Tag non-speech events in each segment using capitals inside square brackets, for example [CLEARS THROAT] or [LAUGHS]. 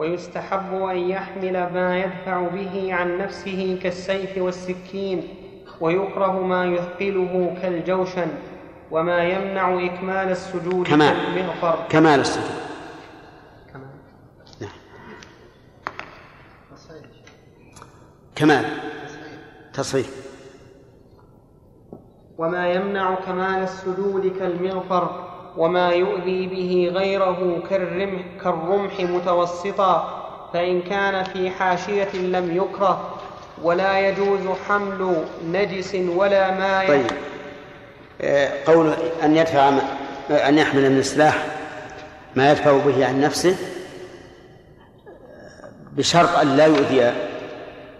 ويستحب أن يحمل ما يدفع به عن نفسه كالسيف والسكين ويكره ما يثقله كالجوشن وما يمنع إكمال السجود كمال. كالمغفر كمال السجود. كمال. نعم. كمال. تصحيح. وما يمنع كمال السجود كالمغفر. وما يؤذي به غيره كالرمح, كالرمح متوسطا فإن كان في حاشية لم يكره ولا يجوز حمل نجس ولا ماء. طيب. آه، قول أن يدفع أن يحمل من السلاح ما يدفع به عن نفسه بشرط أن لا يؤذي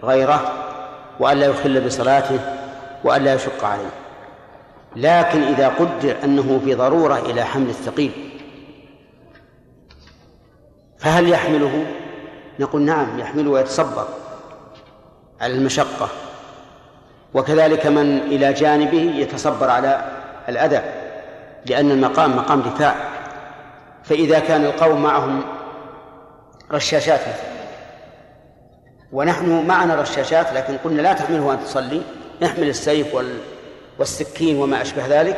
غيره وأن لا يخل بصلاته وأن لا يشق عليه. لكن إذا قدر أنه في ضرورة إلى حمل الثقيل فهل يحمله؟ نقول نعم يحمله ويتصبر على المشقة وكذلك من إلى جانبه يتصبر على الأذى لأن المقام مقام دفاع فإذا كان القوم معهم رشاشات مثلا ونحن معنا رشاشات لكن قلنا لا تحمله أن تصلي احمل السيف وال والسكين وما أشبه ذلك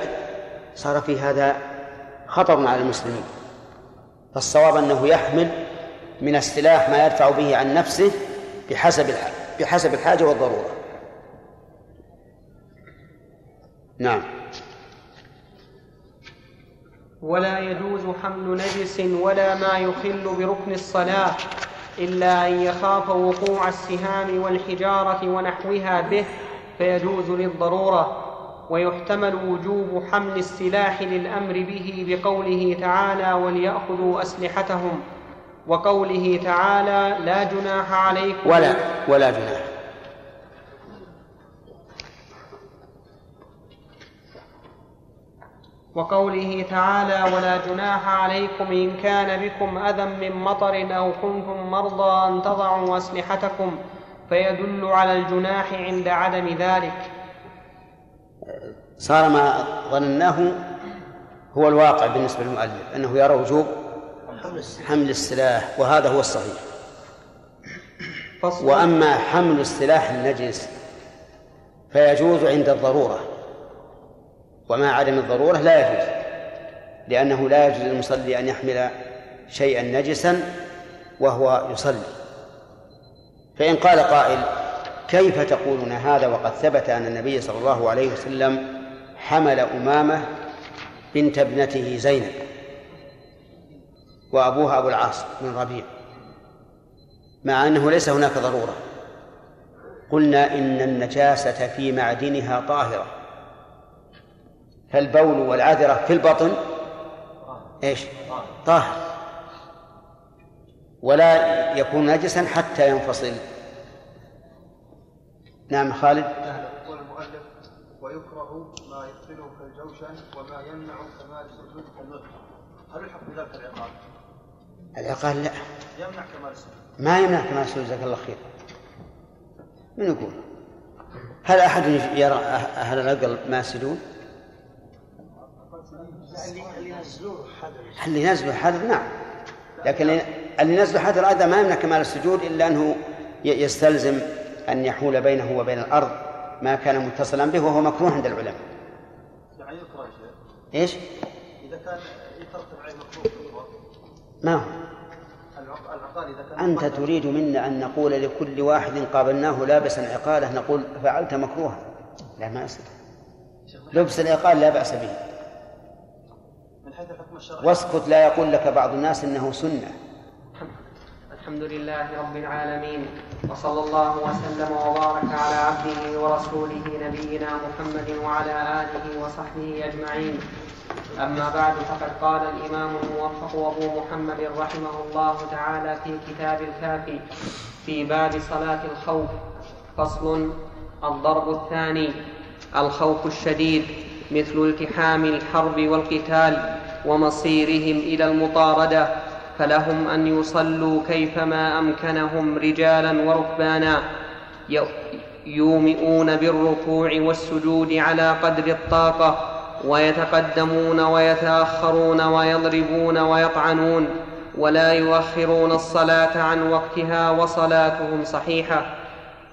صار في هذا خطر على المسلمين. فالصواب أنه يحمل من السلاح ما يدفع به عن نفسه بحسب بحسب الحاجة والضرورة. نعم. ولا يجوز حمل نجس ولا ما يخل بركن الصلاة إلا أن يخاف وقوع السهام والحجارة ونحوها به فيجوز للضرورة. ويحتمل وجوب حمل السلاح للأمر به بقوله تعالى وليأخذوا أسلحتهم وقوله تعالى لا جناح عليكم. ولا ولا جناح. وقوله تعالى ولا جناح عليكم إن كان بكم أذى من مطر أو كنتم مرضى أن تضعوا أسلحتكم فيدل على الجناح عند عدم ذلك. صار ما ظنناه هو الواقع بالنسبة للمؤلف أنه يرى وجوب حمل السلاح وهذا هو الصحيح. وأما حمل السلاح النجس فيجوز عند الضرورة ومع عدم الضرورة لا يجوز لأنه لا يجوز للمصلي أن يحمل شيئا نجسا وهو يصلي. فإن قال قائل كيف تقولون هذا وقد ثبت أن النبي صلى الله عليه وسلم حمل أمامة بنت ابنته زينب وأبوها أبو العاص بن ربيع مع أنه ليس هناك ضرورة. قلنا إن النجاسة في معدنها طاهرة فالبول والعذرة في البطن إيش؟ طاهر. ولا يكون نجسا حتى ينفصل. نعم خالد. يقول المؤلف ويكره ما يدخله كالجوشن وما يمنع كمال السجود كالوتر هل يحق بذلك العقاب؟ العقاب لا. يمنع كمال السجود ما يمنع كمال السجود جزاك الله خير. من يقول؟ هل أحد يرى أهل العقل ما يسجدون؟ اللي ينزلوا حذر نعم. لكن اللي ينزلوا حذر هذا ما يمنع كمال السجود إلا أنه يستلزم أن يحول بينه وبين الأرض ما كان متصلا به وهو مكروه عند العلماء. يعني إيش؟ إذا كان يترتب عليه مكروه ما هو؟ العقال إذا كان أنت تريد منا أن نقول لكل واحد قابلناه لابسا عقاله نقول فعلت مكروها. لا ما يصير لبس العقال لا بأس به. من حيث الحكم الشرعي واسكت لا يقول لك بعض الناس إنه سنة. الحمد لله رب العالمين. وصلى الله وسلم وبارك على عبده ورسوله نبينا محمد وعلى آله وصحبه أجمعين. أما بعد فقد قال الإمام الموفق أبو محمد رحمه الله تعالى في كتاب الكافي في باب صلاة الخوف فصل الضرب الثاني الخوف الشديد مثل التحام الحرب والقتال ومصيرهم إلى المطاردة. فلهم أن يصلوا كيفما أمكنهم رجالا وركبانا يومئون بالركوع والسجود على قدر الطاقة ويتقدمون ويتأخرون ويضربون ويطعنون ولا يؤخرون الصلاة عن وقتها وصلاتهم صحيحة.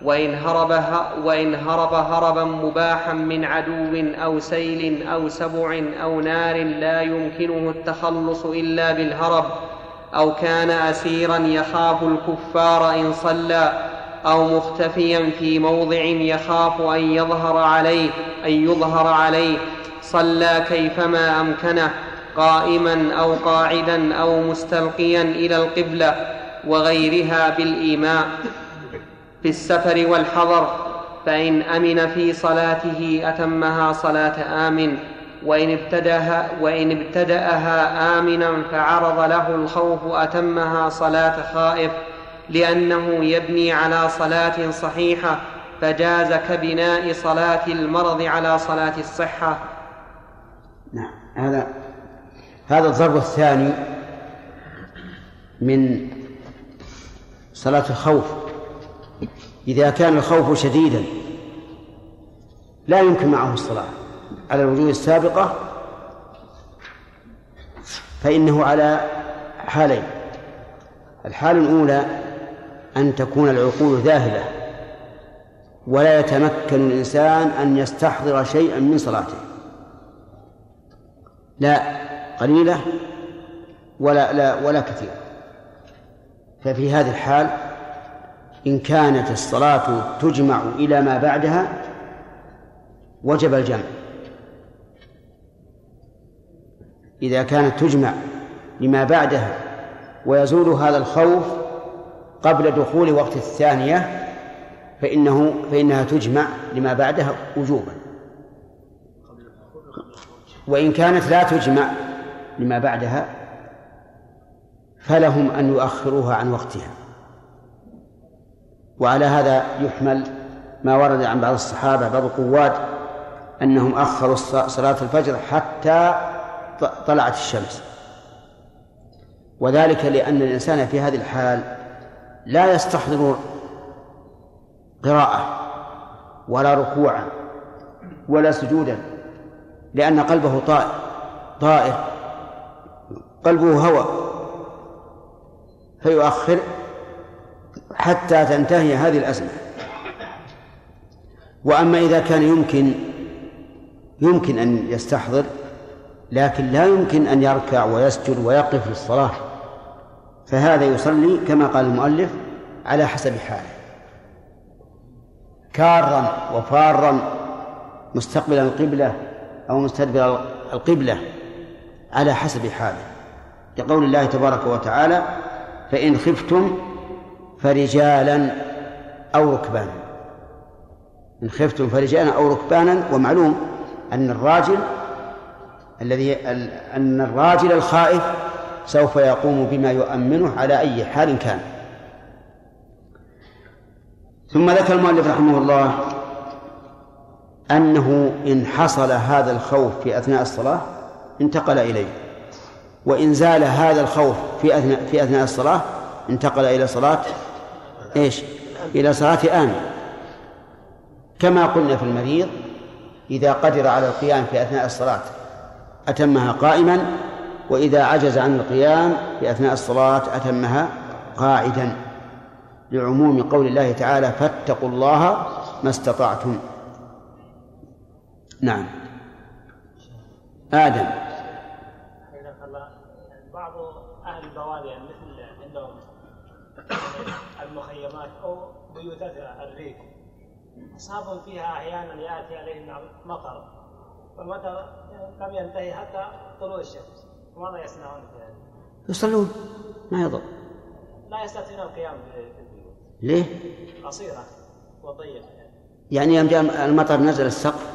وإن هرب, وإن هرب هربا مباحا من عدو أو سيل أو سبع أو نار لا يمكنه التخلص إلا بالهرب. أو كان أسيرا يخاف الكفار إن صلى أو مختفيا في موضع يخاف أن يظهر عليه أن يظهر عليه. صلى كيفما أمكنه قائما أو قاعدا أو مستلقيا إلى القبلة وغيرها بالإيماء. في السفر والحضر فإن أمن في صلاته أتمها صلاة آمن. وإن ابتدأها, وإن ابتدأها آمنا فعرض له الخوف أتمها صلاة خائف لأنه يبني على صلاة صحيحة فجاز كبناء صلاة المرض على صلاة الصحة. نعم. هذا هذا الضرب الثاني من صلاة الخوف. إذا كان الخوف شديدا لا يمكن معه الصلاة. على الوجوه السابقة فإنه على حالين. الحال الأولى أن تكون العقول ذاهلة ولا يتمكن الإنسان أن يستحضر شيئا من صلاته. لا قليلة ولا لا ولا كثيرة. ففي هذه الحال إن كانت الصلاة تجمع إلى ما بعدها وجب الجمع. إذا كانت تجمع لما بعدها ويزول هذا الخوف قبل دخول وقت الثانية فإنه فإنها تجمع لما بعدها وجوبا. وإن كانت لا تجمع لما بعدها فلهم أن يؤخروها عن وقتها. وعلى هذا يحمل ما ورد عن بعض الصحابة بعض القواد أنهم أخروا صلاة الفجر حتى طلعت الشمس. وذلك لأن الإنسان في هذه الحال لا يستحضر قراءة ولا ركوعا ولا سجودا لأن قلبه طائر طائر قلبه هوى فيؤخر حتى تنتهي هذه الأزمة. وأما إذا كان يمكن يمكن أن يستحضر لكن لا يمكن أن يركع ويسجد ويقف للصلاة. فهذا يصلي كما قال المؤلف على حسب حاله. كارا وفارا مستقبل القبلة أو مستدبر القبلة على حسب حاله. لقول الله تبارك وتعالى فإن خفتم فرجالا أو ركبانا. إن خفتم فرجالا أو ركبانا ومعلوم أن الراجل الذي أن الراجل الخائف سوف يقوم بما يؤمنه على أي حال كان ثم ذكر المؤلف رحمه الله أنه إن حصل هذا الخوف في أثناء الصلاة انتقل إليه وإن زال هذا الخوف في أثناء في أثناء الصلاة انتقل إلى صلاة إيش؟ إلى صلاة آمن كما قلنا في المريض إذا قدر على القيام في أثناء الصلاة أتمها قائما وإذا عجز عن القيام في أثناء الصلاة أتمها قاعدا لعموم قول الله تعالى فاتقوا الله ما استطعتم. نعم. آدم. بعض أهل البوادي مثل عندهم المخيمات أو بيوتات الريف أصحابهم فيها أحيانا يأتي عليهم مطر. والمطر لم ينتهي حتى طلوع الشمس. ماذا يصنعون في هذا؟ يصلون. ما يضر. لا يستطيعون القيام في البيوت. ليه؟ قصيرة وضيقة. يعني يوم جاء المطر نزل السقف.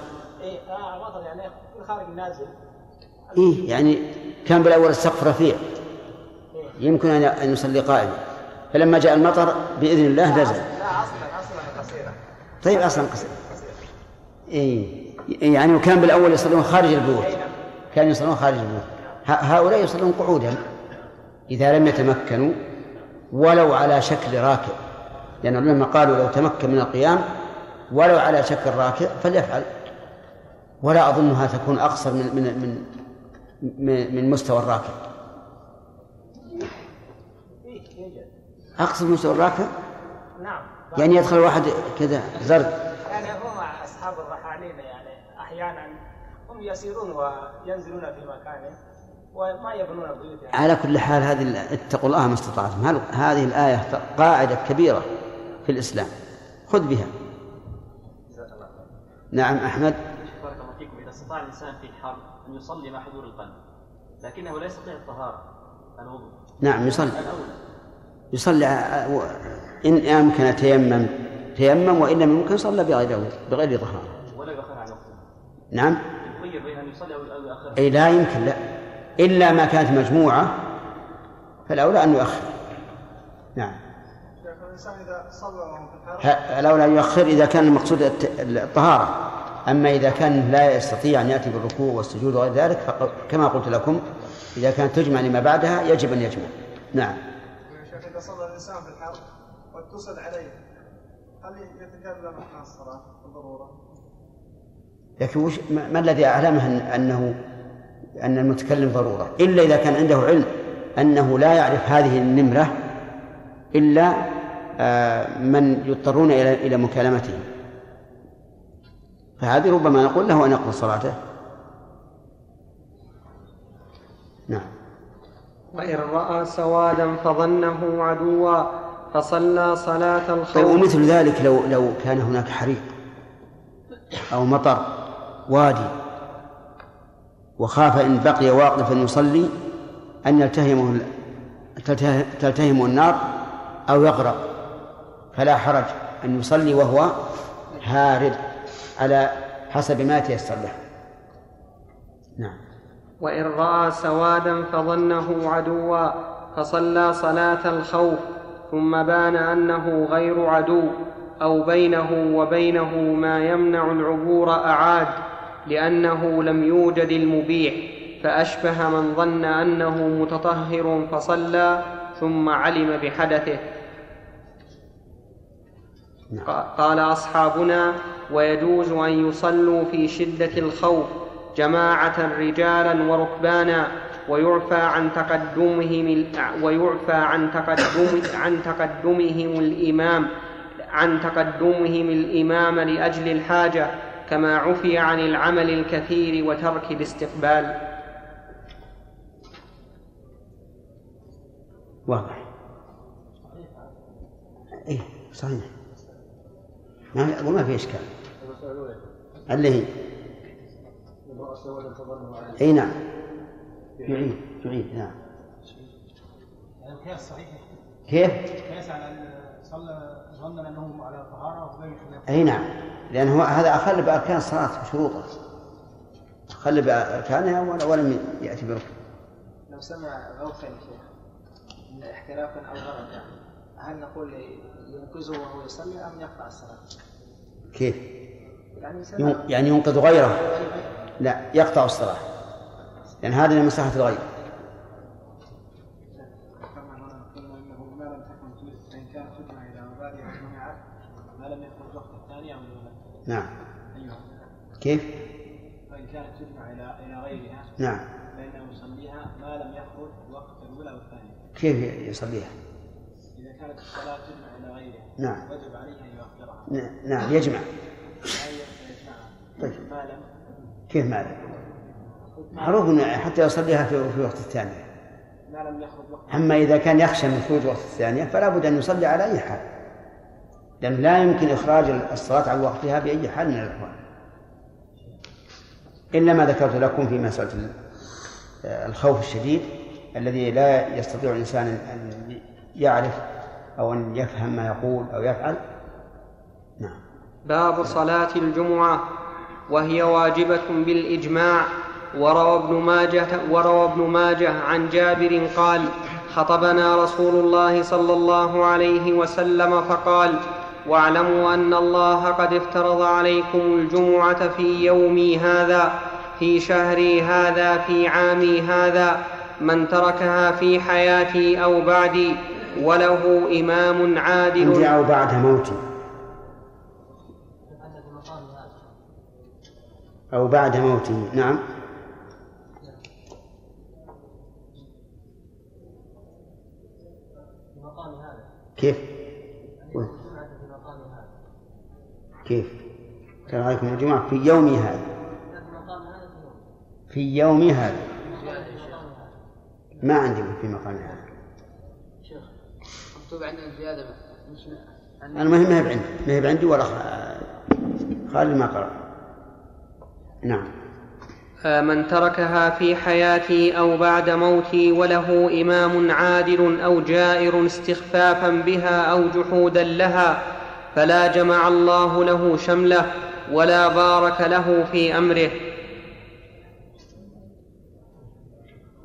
إيه آه المطر يعني الخارج نازل. إيه يعني كان بالأول السقف رفيع. يمكن أن يصلي قائما فلما جاء المطر بإذن الله نزل. لا أصلا أصلا قصيرة. طيب أصلا قصير إيه. يعني وكان بالأول يصلون خارج البيوت. كانوا يصلون خارج البيوت. هؤلاء يصلون قعودا إذا لم يتمكنوا ولو على شكل راكب لأن العلماء قالوا لو تمكن من القيام ولو على شكل راكب فليفعل. ولا أظنها تكون أقصر من من من من مستوى الراكب أقصد مستوى الراكب نعم. يعني يدخل واحد كذا زرد. يعني هم أصحاب يعني أحيانا. هم يسيرون وينزلون في مكانه وما يبنون بيوت يعني. على كل حال هذه اتقوا الله ما استطعتم. هذه الآية قاعدة كبيرة في الإسلام؟ خذ بها. نعم أحمد. بارك الله فيكم. إذا استطاع الإنسان في الحرب أن يصلي مع حضور القلب لكنه لا يستطيع الطهارة الوضوء. نعم يصلي. يصلي و- إن أمكن تيمم تيمم وإن لم يمكن صلى بغير بغير طهارة ولا يؤخر عن وقته نعم. يخير بين ان يصلي أو أو يؤخر. أي لا يمكن لا. إلا ما كانت مجموعة فالأولى أن يؤخر. نعم. الأولى أن يؤخر إذا كان المقصود الطهارة. أما إذا كان لا يستطيع أن يأتي بالركوع والسجود وغير ذلك فكما قلت لكم إذا كانت تجمع لما بعدها يجب أن يجمع. نعم. يا شيخ إذا صلى الإنسان في الحرب واتصل عليه هل يتكلم اثناء الصلاة بالضرورة؟ لكن وش ما الذي أعلمه أن- أنه أن المتكلم ضرورة إلا إذا كان عنده علم أنه لا يعرف هذه النمرة إلا آه، من يضطرون إلى إلى مكالمته. فهذه ربما نقول له أن يقضي صلاته. نعم. وإن رأى سوادا فظنه عدوا فصلى صلاة طيب الخوف ومثل ذلك لو لو كان هناك حريق أو مطر وادي. وخاف إن بقي واقفا يصلي أن يلتهمه تلتهمه النار أو يغرق فلا حرج أن يصلي وهو هارب على حسب ما تيسر له. نعم. وإن رأى سوادا فظنه عدوا فصلى صلاة الخوف ثم بان أنه غير عدو أو بينه وبينه ما يمنع العبور أعاد. لأنه لم يوجد المبيح فأشبه من ظن أنه متطهر فصلى ثم علم بحدثه نعم. قال أصحابنا ويجوز أن يصلوا في شدة الخوف جماعة رجالا وركبانا ويعفى عن تقدمهم ويعفى عن تقدم عن تقدمهم الإمام عن تقدمهم الإمام لأجل الحاجة كما عفي عن العمل الكثير وترك الاستقبال. واضح. إيه صحيح. ما أقول ما في إشكال. اللي هي؟ اي نعم. يعيد يعيد نعم. القياس صحيح. كيف؟ القياس على ان صلى ظنا انه على طهارة وغير خلاف. اي نعم. لأن هو هذا أخل بأركان الصلاة بشروطها أخل بأركانها ولا- ولم يأتي بركن لو سمع غوثا يا شيخ احترافا أو غرقا هل نقول ينقذه وهو يصلي أم يقطع الصلاة؟ كيف؟ يعني يعني ينقذ غيره. لا يقطع الصلاة. لأن هذا لمصلحه الغير كما هنا قلنا انه ما لم تكن تجوز فان كانت تجمع إلى مبادئ وجمعت ما لم يخرج وقت الثاني أو الاولى نعم أيوه كيف؟ فإن كانت تجمع إلى إلى غيرها نعم فإنه يصليها ما لم يخرج وقت الأولى والثانيه كيف يصليها؟ إذا كانت الصلاة تجمع إلى غيرها نعم. وجب عليه أن يؤخرها ن- نعم يجمع طيب. ما لم كيف ماذا؟ معروف إنه حتى يصليها في في وقت الثانية ما لم يخرج وقت أما إذا كان يخشى من خروج وقت الثانية فلا بد أن يصلي على أي حال لأن لا يمكن إخراج الصلاة عن وقتها بأي حال من الأحوال. إلا ما ذكرت لكم في مسألة ال- الخوف الشديد الذي لا يستطيع الإنسان أن يعرف أو أن يفهم ما يقول أو يفعل. نعم. باب صلاة الجمعة وهي واجبة بالإجماع. وروى ابن ماجه وروى ابن ماجه عن جابر قال خطبنا رسول الله صلى الله عليه وسلم فقال واعلموا أن الله قد افترض عليكم الجمعة في يومي هذا في شهري هذا في عامي هذا من تركها في حياتي أو بعدي وله إمام عادل. أو بعد موتي. أو بعد موتي. نعم. كيف؟ كيف؟ ترى عليكم الجمعة في يوم هذا. في يوم هذا. ما عندي في مقام هذا. شيخ مكتوب عندنا زيادة مش المهم ما هي بعندي ما هي بعندي ولا خالد ما قرأ. نعم. من تركها في حياتي أو بعد موتي وله إمام عادل أو جائر استخفافا بها أو جحودا لها فلا جمع الله له شمله ولا بارك له في أمره.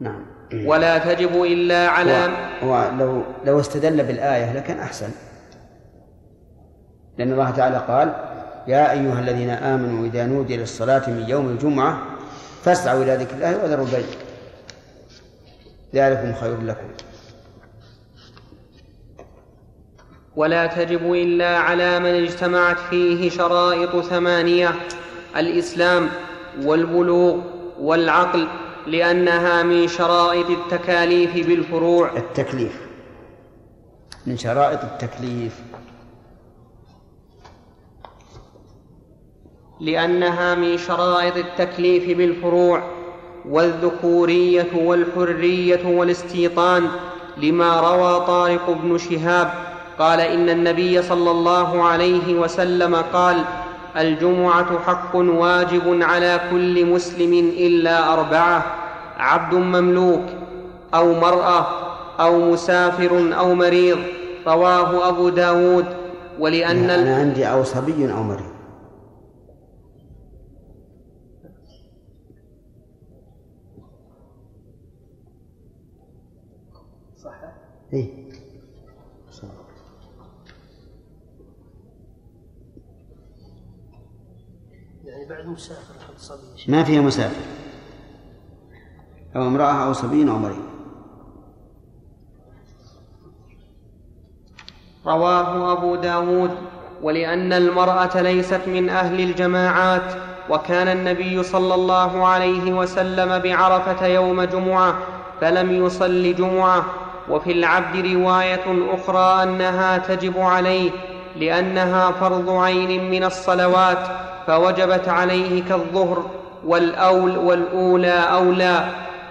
نعم. ولا تجب إلا على هو, هو لو لو استدل بالآية لكان أحسن. لأن الله تعالى قال يا أيها الذين آمنوا إذا نودي للصلاه من يوم الجمعة فاسعوا إلى ذكر الله وذروا البيع. ذلكم خير لكم. ولا تجب إلا على من اجتمعت فيه شرائط ثمانية الإسلام والبلوغ والعقل لأنها من شرائط التكاليف بالفروع. التكليف. من شرائط التكليف. لأنها من شرائط التكليف بالفروع والذكورية والحرية والاستيطان لما روى طارق بن شهاب قال إن النبي صلى الله عليه وسلم قال الجمعة حق واجب على كل مسلم إلا أربعة عبد مملوك أو مرأة أو مسافر أو مريض رواه أبو داود ولأن أنا عندي أو صبي أو مريض إيه؟ مسافر صبي ما فيها مسافر. أو امرأة أو صبي أو مريض. رواه أبو داود ولأن المرأة ليست من أهل الجماعات وكان النبي صلى الله عليه وسلم بعرفة يوم جمعة فلم يصل جمعة. وفي العبد رواية أخرى أنها تجب عليه لأنها فرض عين من الصلوات. فوجبت عليه كالظهر والأول والأولى اولى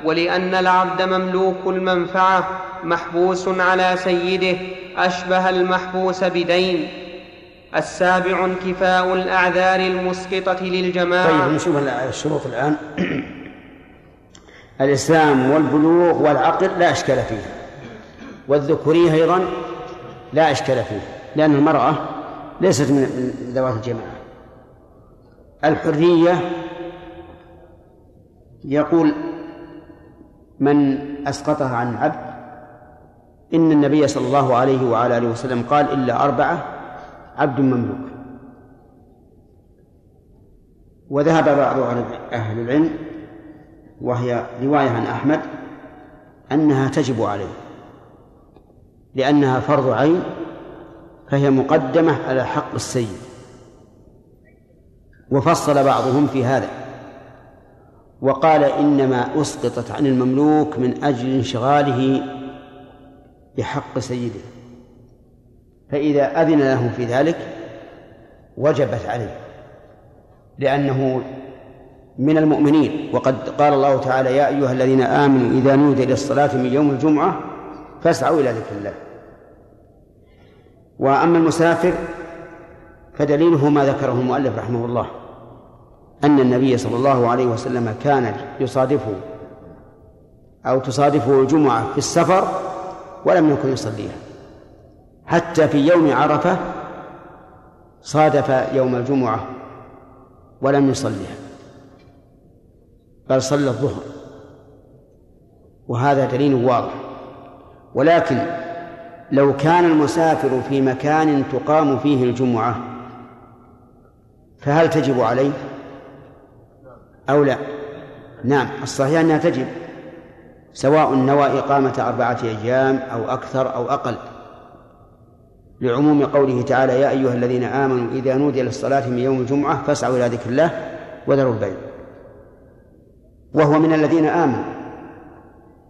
ولأن العبد مملوك المنفعة محبوس على سيده أشبه المحبوس بدين. السابع انتفاء الأعذار المسقطة للجماعة. طيب نشوف الشروط الآن. [CLEARS THROAT] الإسلام والبلوغ والعقل لا إشكال فيه والذكورية أيضا لا إشكال فيه لأن المرأة ليست من ذوات الجماعة. الحرية يقول من أسقطها عن عبد إن النبي صلى الله عليه وعلى آله وسلم قال إلا أربعة عبد مملوك. وذهب بعض أهل العلم وهي رواية عن أحمد أنها تجب عليه لأنها فرض عين فهي مقدمة على حق السيد. وفصل بعضهم في هذا. وقال إنما أسقطت عن المملوك من أجل انشغاله بحق سيده. فإذا أذن له في ذلك وجبت عليه لأنه من المؤمنين. وقد قال الله تعالى يا أيها الذين آمنوا إذا نودي للصلاة من يوم الجمعة فاسعوا إلى ذكر الله. وأما المسافر فدليله ما ذكره المؤلف رحمه الله. أن النبي صلى الله عليه وسلم كان يصادفه أو تصادفه الجمعة في السفر ولم يكن يصليها. حتى في يوم عرفة صادف يوم الجمعة ولم يصليها بل صلى الظهر. وهذا دليل واضح. ولكن لو كان المسافر في مكان تقام فيه الجمعة فهل تجب عليه؟ أو لا؟ نعم الصحيح أنها تجب سواء نوى إقامة أربعة أيام أو أكثر أو أقل. لعموم قوله تعالى يا أيها الذين آمنوا إذا نودي للصلاة من يوم الجمعة فاسعوا إلى ذكر الله وذروا البيع. وهو من الذين آمنوا.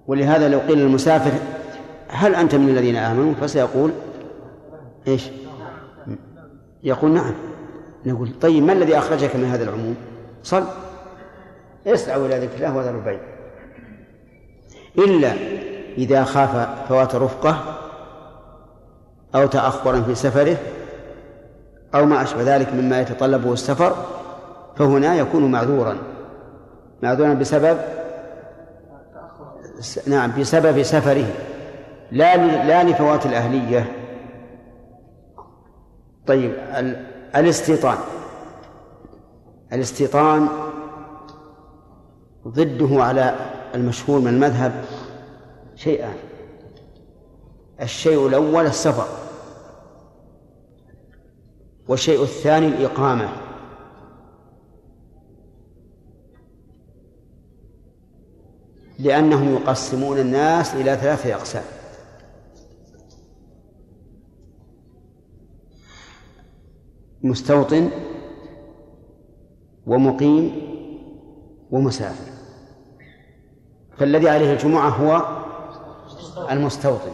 ولهذا لو قيل للمسافر هل أنت من الذين آمنوا؟ فسيقول إيش؟ يقول نعم. نقول طيب ما الذي أخرجك من هذا العموم؟ صل. اسعوا إلى ذكر الله وذروا البيع إلا إذا خاف فوات رفقة أو تأخرا في سفره أو ما أشبه ذلك مما يتطلبه السفر فهنا يكون معذورا. معذورا بسبب نعم بسبب سفره. لا لا لفوات الأهلية. طيب الاستيطان. الاستيطان ضده على المشهور من المذهب شيئان الشيء الأول السفر والشيء الثاني الإقامة. لأنهم يقسمون الناس إلى ثلاثة أقسام. مستوطن ومقيم ومسافر. فالذي عليه الجمعة هو المستوطن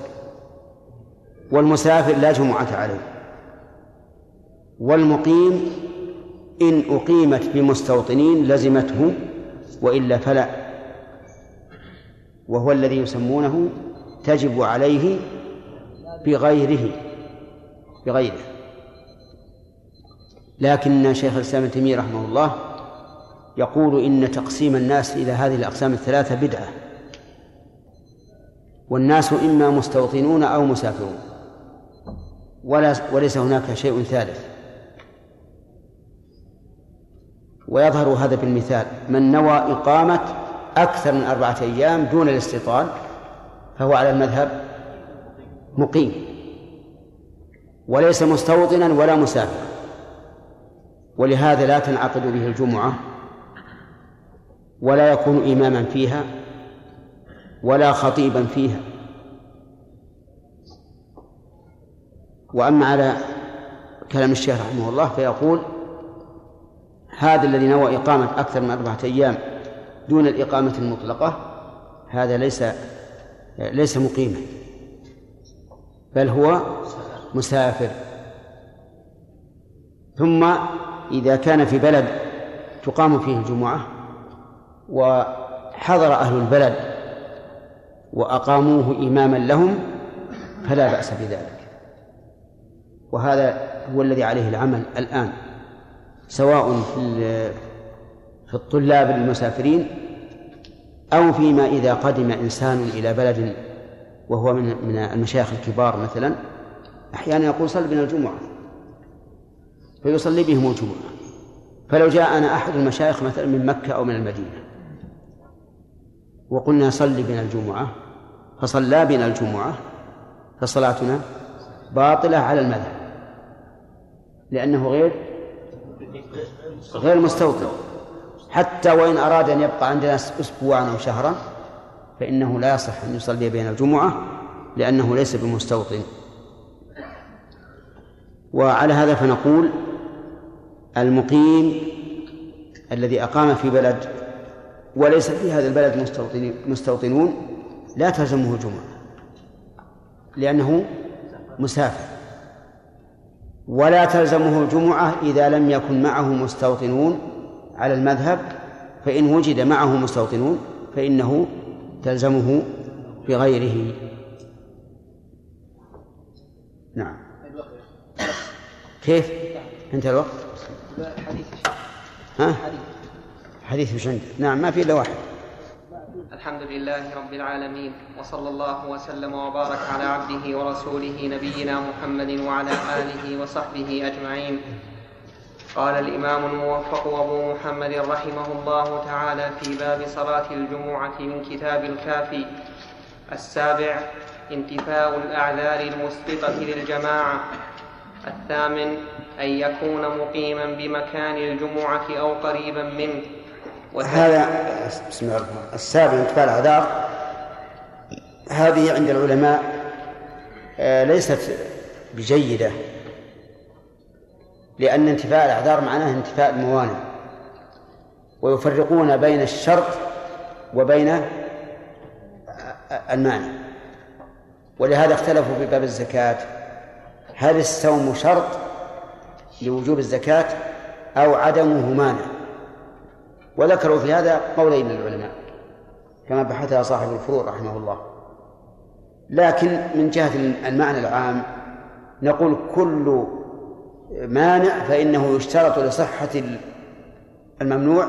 والمسافر لا جمعة عليه والمقيم إن أقيمت بمستوطنين لزمته وإلا فلا وهو الذي يسمونه تجب عليه بغيره بغيره. لكن شيخ الإسلام ابن تيمية رحمه الله يقول إن تقسيم الناس إلى هذه الأقسام الثلاثة بدعة. والناس إما مستوطنون أو مسافرون. ولا وليس هناك شيء ثالث. ويظهر هذا بالمثال من نوى إقامة أكثر من أربعة أيام دون الاستيطان فهو على المذهب مقيم. وليس مستوطنا ولا مسافرا ولهذا لا تنعقد به الجمعة ولا يكون إماما فيها ولا خطيبا فيها. وأما على كلام الشيخ رحمه الله فيقول هذا الذي نوى إقامة أكثر من أربعة أيام دون الإقامة المطلقة هذا ليس ليس مقيما بل هو مسافر. ثم إذا كان في بلد تقام فيه الجمعة وحضر أهل البلد وأقاموه إماما لهم فلا بأس بذلك. وهذا هو الذي عليه العمل الآن سواء في في الطلاب المسافرين أو فيما إذا قدم إنسان إلى بلد وهو من من المشايخ الكبار مثلا أحيانا يقول صل بنا الجمعة فيصلي بهم الجمعة. فلو جاءنا أحد المشايخ مثلا من مكة أو من المدينة وقلنا صل بنا الجمعة فصلى بنا الجمعة فصلاتنا باطلة على المذهب لأنه غير غير مستوطن. حتى وإن أراد أن يبقى عندنا أسبوعا أو شهرا فإنه لا يصح أن يصلي بين الجمعة لأنه ليس بمستوطن. وعلى هذا فنقول المقيم الذي أقام في بلد وليس في هذا البلد مستوطنون لا تلزمه الجمعة لأنه مسافر. ولا تلزمه الجمعة إذا لم يكن معه مستوطنون على المذهب فإن وجد معه مستوطنون فإنه تلزمه بغيره. نعم. كيف؟ انتهى الوقت. حديث ها؟ حديث وش عندك نعم ما في إلا واحد. الحمد لله رب العالمين وصلى الله وسلم وبارك على عبده ورسوله نبينا محمد وعلى آله وصحبه أجمعين. قال الإمام الموفق أبو محمد رحمه الله تعالى في باب صلاة الجمعة من كتاب الكافي السابع انتفاء الأعذار المسبقة للجماعة. الثامن أن يكون مقيما بمكان الجمعة أو قريبا منه. هذا بسم الله السابع انتفاء الأعذار. هذه عند العلماء آه، ليست بجيدة لأن انتفاء الأعذار معناه انتفاء الموانع ويفرقون بين الشرط وبين المانع. ولهذا اختلفوا في باب الزكاة. هل الصوم شرط لوجوب الزكاة أو عدمه مانع؟ وذكروا في هذا قولين للعلماء كما بحثها صاحب الفروع رحمه الله. لكن من جهة المعنى العام نقول كل مانع فإنه يشترط لصحة الممنوع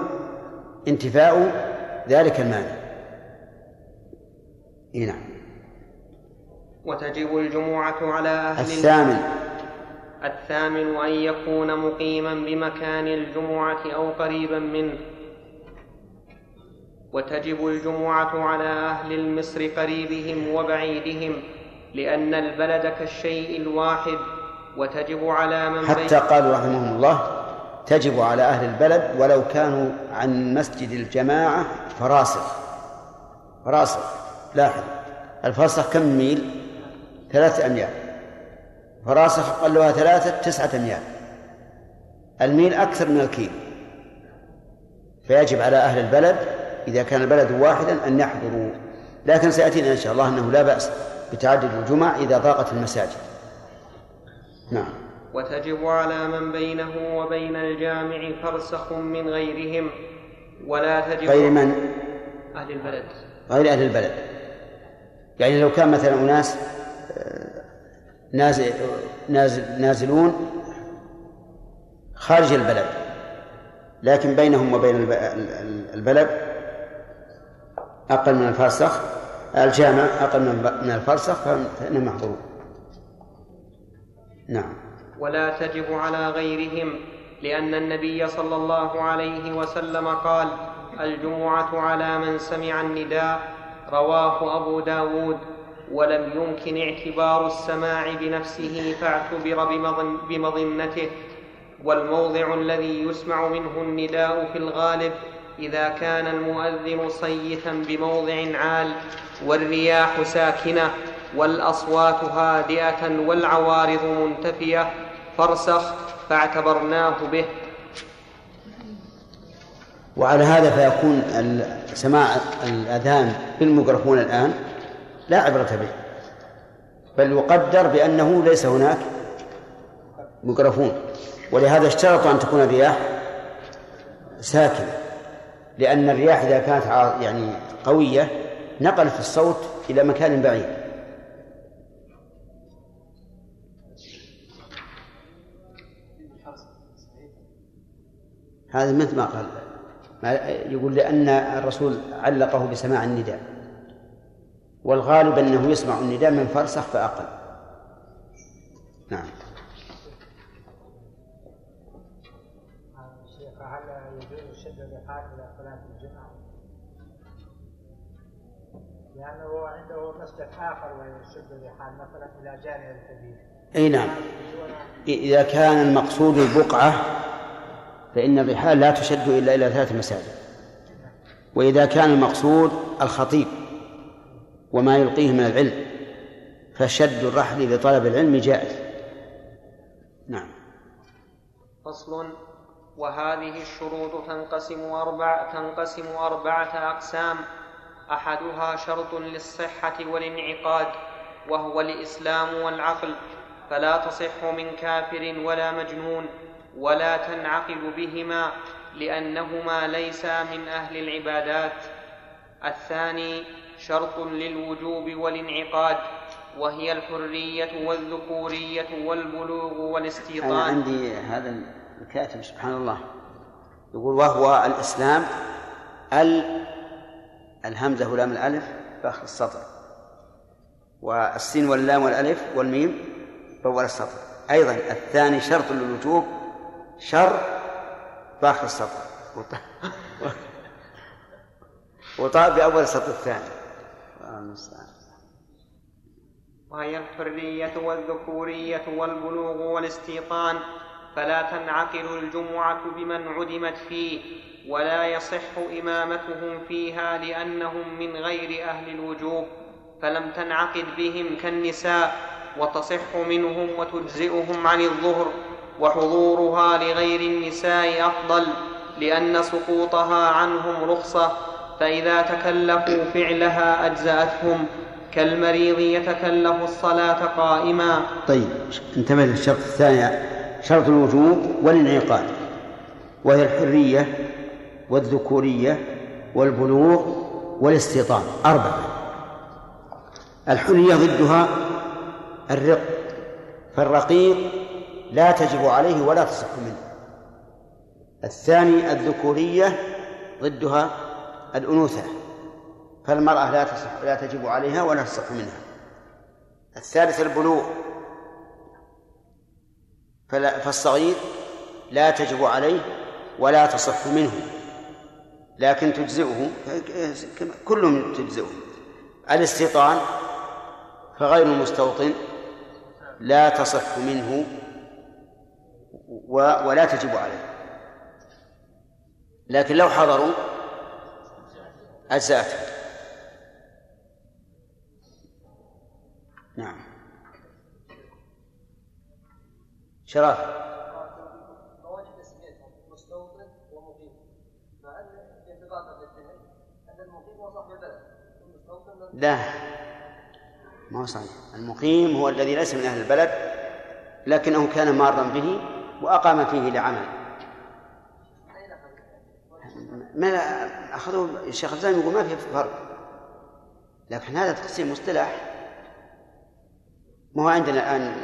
انتفاء ذلك المانع. نعم. وتجب الجمعة على أهل الثامن. الثامن أن يكون مقيما بمكان الجمعة أو قريبا منه. وتجب الجمعة على أهل المصر قريبهم وبعيدهم لأن البلد كالشيء الواحد وتجب على من حتى قالوا رحمهم الله تجب على أهل البلد ولو كانوا عن مسجد الجماعة فراسخ. فراسخ لاحظ الفرسخ كم ميل؟ ثلاثة أميال. فراسخ أقلها ثلاثة تسعة أميال. الميل أكثر من الكيل. فيجب على أهل البلد إذا كان البلد واحدا أن يحضروا لكن سيأتينا إن شاء الله أنه لا بأس بتعدد الجمع إذا ضاقت المساجد. نعم. وتجب على من بينه وبين الجامع فرسخ من غيرهم. ولا تجب غير من؟ أهل البلد. غير أهل البلد. يعني لو كان مثلا أناس آه، نازل نازل نازلون خارج البلد لكن بينهم وبين البلد أقل من الفرسخ الجامع أقل من الفرسخ فإنهم محظورون نعم. ولا تجب على غيرهم لأن النبي صلى الله عليه وسلم قال الجمعة على من سمع النداء رواه أبو داود ولم يمكن اعتبار السماع بنفسه فاعتبر بمظنته والموضع الذي يسمع منه النداء في الغالب إذا كان المؤذن صيتا بموضع عال والرياح ساكنة والأصوات هادئة والعوارض منتفية فارسخ فاعتبرناه به. وعلى هذا فيكون سماع الأذان بالميكروفون الآن لا عبرة به. بل يقدر بأنه ليس هناك ميكروفون. ولهذا اشترطوا أن تكون الرياح ساكنة. لأن الرياح إذا كانت يعني قوية نقلت الصوت إلى مكان بعيد. هذا مثل ما قال يقول لأن الرسول علقه بسماع النداء والغالب أنه يسمع النداء من فرسخ فأقل. نعم شيخ هل يجوز شد الرحال إلى صلاة الجمعة؟ لأنه عنده مسلك آخر ويشد الرحال مثلا إلى جانب الكبير. أي نعم. إذا كان المقصود البقعة فإن الرحال لا تشد إلا إلى ثلاث مساجد. وإذا كان المقصود الخطيب وما يلقيه من العلم فشد الرحل لطلب العلم جائز. نعم. فصل. وهذه الشروط تنقسم أربع تنقسم أربعة أقسام. أحدها شرط للصحة والانعقاد وهو الإسلام والعقل فلا تصح من كافر ولا مجنون ولا تنعقد بهما لأنهما ليسا من أهل العبادات. الثاني شرط للوجوب والانعقاد وهي الحرية والذكورية والبلوغ والاستيطان. أنا عندي هذا الكاتب سبحان الله يقول وهو الإسلام ال الهمزة ولام الألف فآخر السطر. والسين واللام والألف والميم فأول السطر. أيضا الثاني شرط للوجوب شر باخر السطر. [LAUGHS] وطاء بأول السطر الثاني. وهي الحرية والذكورية والبلوغ والاستيطان. فلا تنعقد الجمعة بمن عدمت فيه ولا يصح إمامتهم فيها لأنهم من غير أهل الوجوب فلم تنعقد بهم كالنساء وتصح منهم وتجزئهم عن الظهر وحضورها لغير النساء أفضل لأن سقوطها عنهم رخصة فإذا تكلفوا فعلها أجزأتهم كالمريض يتكلف الصلاة قائما. طيب انتبه للشرط الثاني. شرط الوجوب والانعقاد وهي الحرية والذكورية والبلوغ والاستيطان أربعة. الحرية ضدها الرق فالرقيق لا تجب عليه ولا تصح منه. الثاني الذكورية ضدها الأنوثة فالمرأة لا تصح لا تجب عليها ولا تصح منها. الثالث البلوغ فلا فالصغير لا تجب عليه ولا تصح منه لكن تجزئه كلهم تجزئه. الاستيطان فغير المستوطن لا تصح منه ولا تجب عليه. لكن لو حضروا أجزأته نعم شرف فوجد اسمين مستوطن ومقيم فهل باعتبار الاثنين ان المقيم هو صاحب البلد والمستوطن لا. ما هو صحيح المقيم هو الذي ليس من أهل البلد لكنه كان مارا به وأقام فيه لعمل. ما أخذوا الشيخ الإسلام يقول ما في فرق. لكن هذا تقسيم مصطلح ما هو عندنا الآن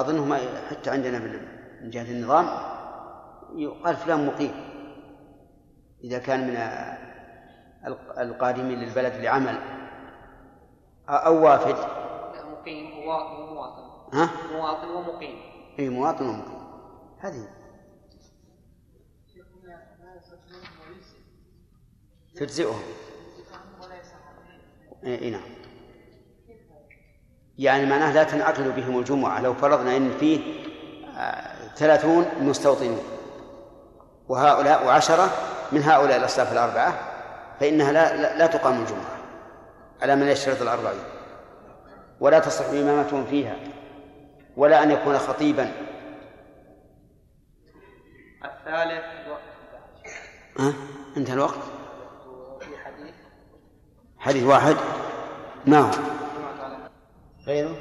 أظنه ما حتى عندنا من جهة النظام يقال فلان مقيم. إذا كان من القادمين للبلد لعمل. أو وافد. لا مقيم. هو مواطن. ها؟ مواطن ومقيم. أي مواطن ومقيم. هذه. تجزئهم. إي نعم. يعني معناه لا تنعقد بهم الجمعة لو فرضنا أن فيه آه، ثلاثون مستوطنون وهؤلاء وعشرة من هؤلاء الأصناف الأربعة فإنها لا, لا, لا تقام الجمعة على من يشترط الأربعين. ولا تصح إمامتهم فيها ولا أن يكون خطيبا. الثالث ها؟ انتهى الوقت؟ حديث؟ واحد؟ ما هو غيره؟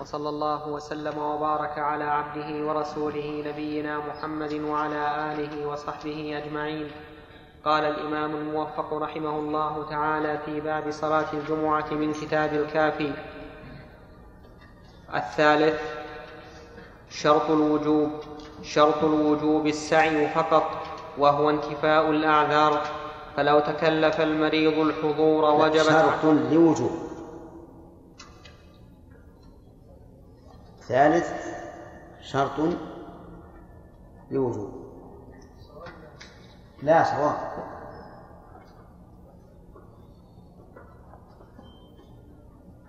وصلى الله وسلم وبارك على عبده ورسوله نبينا محمد وعلى آله وصحبه أجمعين. قال الإمام الموفق رحمه الله تعالى في باب صلاة الجمعة من كتاب الكافي. الثالث شرط الوجوب. شرط الوجوب السعي فقط وهو انتفاء الأعذار. فلو تكلف المريض الحضور وجبت شرط لوجوب. ثالث شرط لوجوب. لا سواء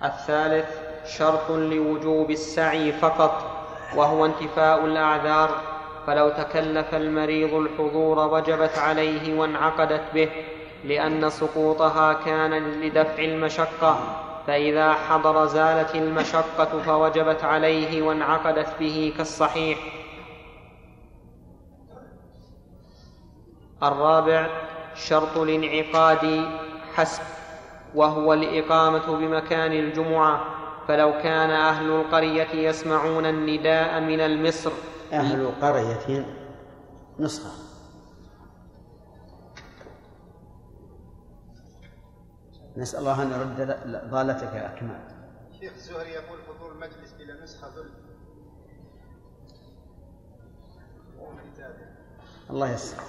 الثالث شرط لوجوب السعي فقط. وهو انتفاء الأعذار فلو تكلف المريض الحضور وجبت عليه وانعقدت به لأن سقوطها كان لدفع المشقة فإذا حضر زالت المشقة فوجبت عليه وانعقدت به كالصحيح. الرابع شرط الانعقاد حسب وهو الإقامة بمكان الجمعة. فلو كان أهل القرية يسمعون النداء من المصر. أهل قرية نسخة نسأل الله أن يرد ضالتك يا أكمل. شيخ الزهري يقول حضور المجلس بلا نسخة ذل الله يسر.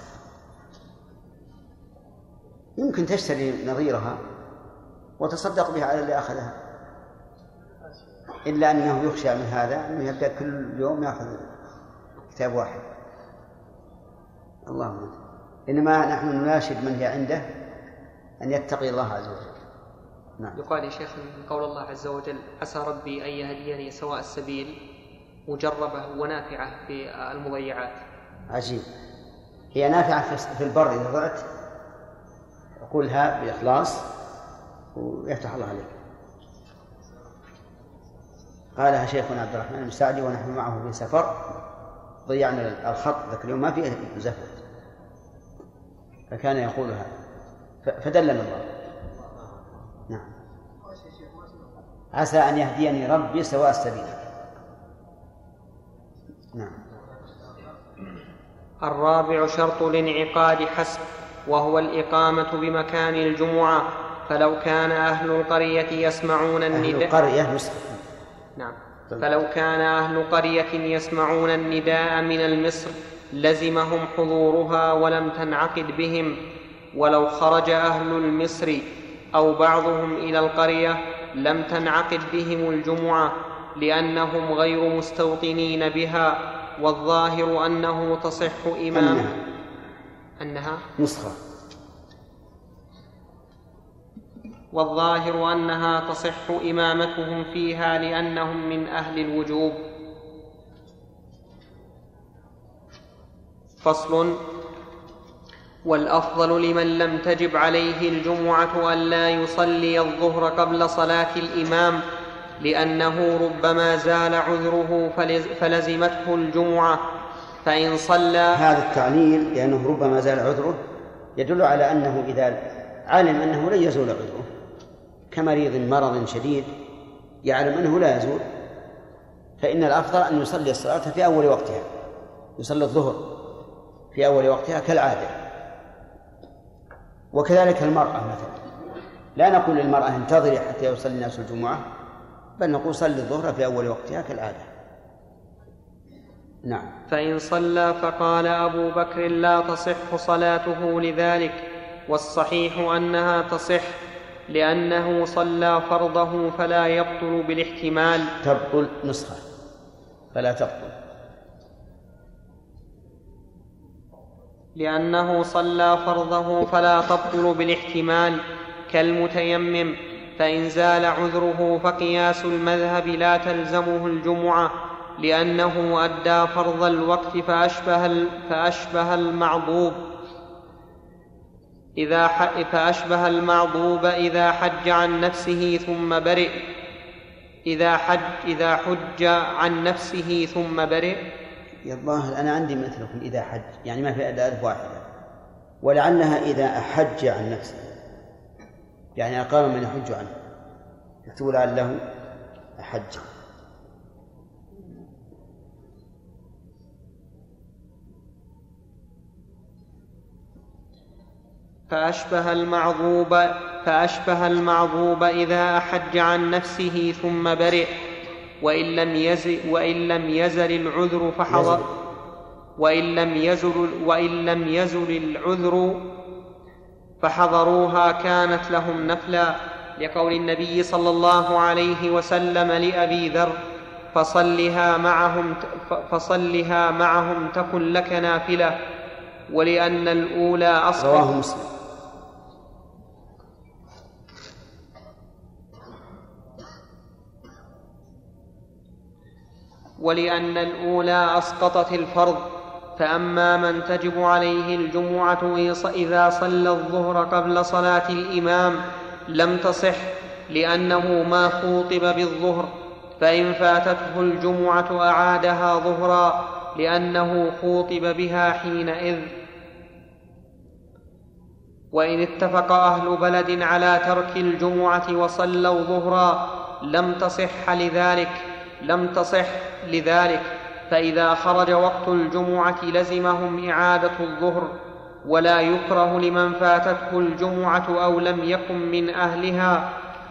يمكن تشتري نظيرها وتصدق بها على اللي أخذها. إلا أنه يخشى من هذا أنه يبدأ كل يوم يأخذ كتاب واحد. اللهم إنما نحن نناشد من هي عنده أن يتقي الله عز وجل. نعم. يقال يا شيخ قول الله عز وجل عسى ربي أن يهديني سواء السبيل مجربة ونافعة في المضيعات. عجيب. هي نافعة في- في البر إذا ضعت قولها بإخلاص ويفتح الله عليك. قالها شيخنا عبد الرحمن المساعدي ونحن معه في سفر. ضيعنا الخط ذاك اليوم ما فيه زفت. فكان يقول هذا. فدلنا الله نعم. عسى أن يهديني ربي سواء السبيل نعم. الرابع شرط الانعقاد حسب وهو الإقامة بمكان الجمعة. فلو كان أهل القرية يسمعون أهل النداء القرية نسخة نعم. فلو كان أهل قرية يسمعون النداء من المصر لزمهم حضورها ولم تنعقد بهم. ولو خرج أهل المصر أو بعضهم إلى القرية لم تنعقد بهم الجمعة لأنهم غير مستوطنين بها والظاهر أنه تصح إمام. أنها. أنها؟ نسخة. والظاهر أنها تصح إمامتهم فيها لأنهم من أهل الوجوب. فصل والأفضل لمن لم تجب عليه الجمعة الا يصلي الظهر قبل صلاة الإمام لأنه ربما زال عذره فلز فلزمته الجمعة. فإن صلى هذا التعليل لأنه ربما زال عذره يدل على أنه إذا علم أنه لن يزول عذره. كمريض مرض شديد يعلم أنه لا يزول فإن الأفضل أن يصلي الصلاة في أول وقتها يصلي الظهر في أول وقتها كالعادة. وكذلك المرأة مثلا. لا نقول للمرأة انتظري حتى يصلي الناس الجمعة بل نقول صلي الظهر في أول وقتها كالعادة. نعم. فإن صلى فقال أبو بكر لا تصح صلاته لذلك والصحيح أنها تصح. لأنه صلى فرضه فلا يبطل بالاحتمال. تبطل نسخة. فلا تبطل. لأنه صلى فرضه فلا تبطل بالاحتمال. كالمتيمم فإن زال عذره فقياس المذهب لا تلزمه الجمعة لأنه أدى فرض الوقت فأشبه, فأشبه المعضوب. إذا ح- فأشبه المعضوب إذا حج عن نفسه ثم برئ. إذا حج إذا حج عن نفسه ثم برئ. يا الظاهر أنا عندي مثلكم إذا حج يعني ما في إلا ألف واحدة. ولعلها إذا أحج عن نفسه. يعني أقام من يحج عنه. يكتب لعله أحج. فأشبه المعضوب فأشبه المعضوب إذا أحج عن نفسه ثم برئ. وإن لم يزل وإن لم يزل العذر فحضر. وإن لم يزل وإن لم يزل العذر فحضروها كانت لهم نفلا. لقول النبي صلى الله عليه وسلم لأبي ذر فصلها معهم فصلها معهم تكن لك نافلة. ولأن الأولى أسقط رواه مسلم. ولأن الأولى أسقطت الفرض فأما من تجب عليه الجمعة إذا صلى الظهر قبل صلاة الإمام لم تصح لأنه ما خوطب بالظهر فإن فاتته الجمعة أعادها ظهرا لأنه خوطب بها حينئذ. وإن اتفق أهل بلد على ترك الجمعة وصلوا ظهرا لم تصح لذلك. لم تصح لذلك فإذا خرج وقت الجمعة لزمهم إعادة الظهر ولا يكره لمن فاتته الجمعة أو لم يكن من أهلها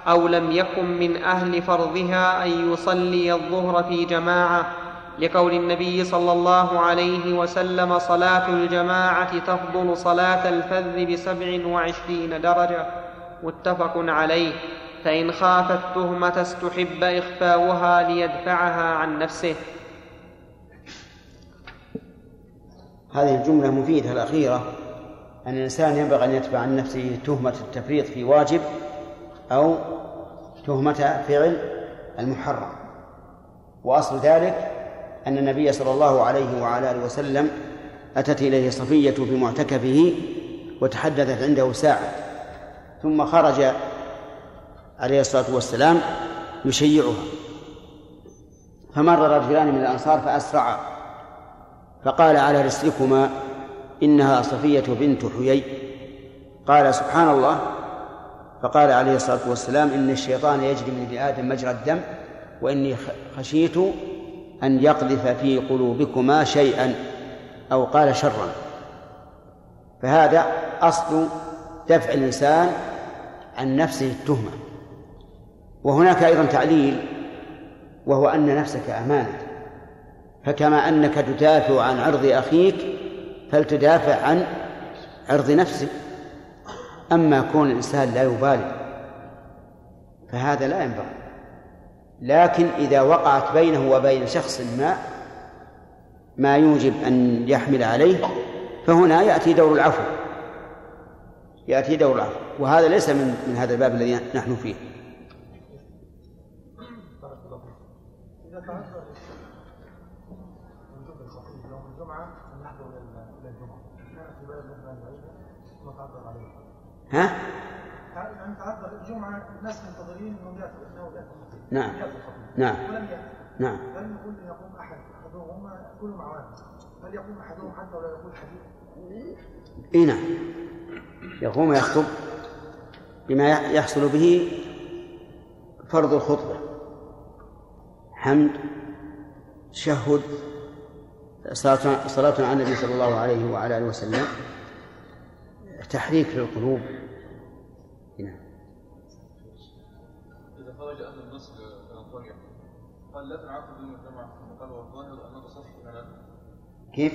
أو لم يكن من أهل فرضها أن يصلي الظهر في جماعة. لقول النبي صلى الله عليه وسلم صلاة الجماعة تفضل صلاة الفذ بسبع وعشرين درجة متفق عليه. فإن خاف التهمة استحب إخفاؤها ليدفعها عن نفسه. هذه الجملة مفيدة الأخيرة. أن الإنسان ينبغي أن يتبع عن نفسه تهمة التفريط في واجب أو تهمة فعل المحرم. وأصل ذلك أن النبي صلى الله عليه وعلى آله وسلم أتت إليه صفية في معتكفه وتحدثت عنده ساعة ثم خرج عليه الصلاة والسلام يشيعها. فمر رجلان من الأنصار فأسرعا فقال على رسلكما إنها صفية بنت حيي. قال سبحان الله. فقال عليه الصلاة والسلام إن الشيطان يجري من آدم مجرى الدم وإني خشيت أن يقذف في قلوبكما شيئا أو قال شرا. فهذا أصل دفع الإنسان عن نفسه التهمة. وهناك أيضا تعليل وهو أن نفسك أمانة. فكما أنك تدافع عن عرض أخيك فلتدافع عن عرض نفسك. أما كون الإنسان لا يبالي فهذا لا ينبغي. لكن إذا وقعت بينه وبين شخص ما ما يوجب أن يحمل عليه فهنا يأتي دور العفو. يأتي دور العفو. وهذا ليس من من هذا الباب الذي نحن فيه. وجوب يوم الجمعة إلى الجمعة بلد مثلا بعيدة ها؟ يعني تعذر الجمعة الناس منتظرين أنه يأتي أنه الخطيب نعم. الخطيب نعم. ولم يأتي نعم. هل نقول أن يقوم أحد أحدهم هم كلهم عوام. هل يقوم أحدهم حتى ولا يقول حديث؟ اي نعم. يقوم يخطب بما يحصل به فرض الخطبة. حمد تشهد صلاة صلاة على النبي صلى الله عليه وعلى آله وسلم تحريك للقلوب. نعم. إذا خرج أهل النصر من القرية قال لا تنعقد يوم الجمعة وقال والظاهر أنه صح من كيف؟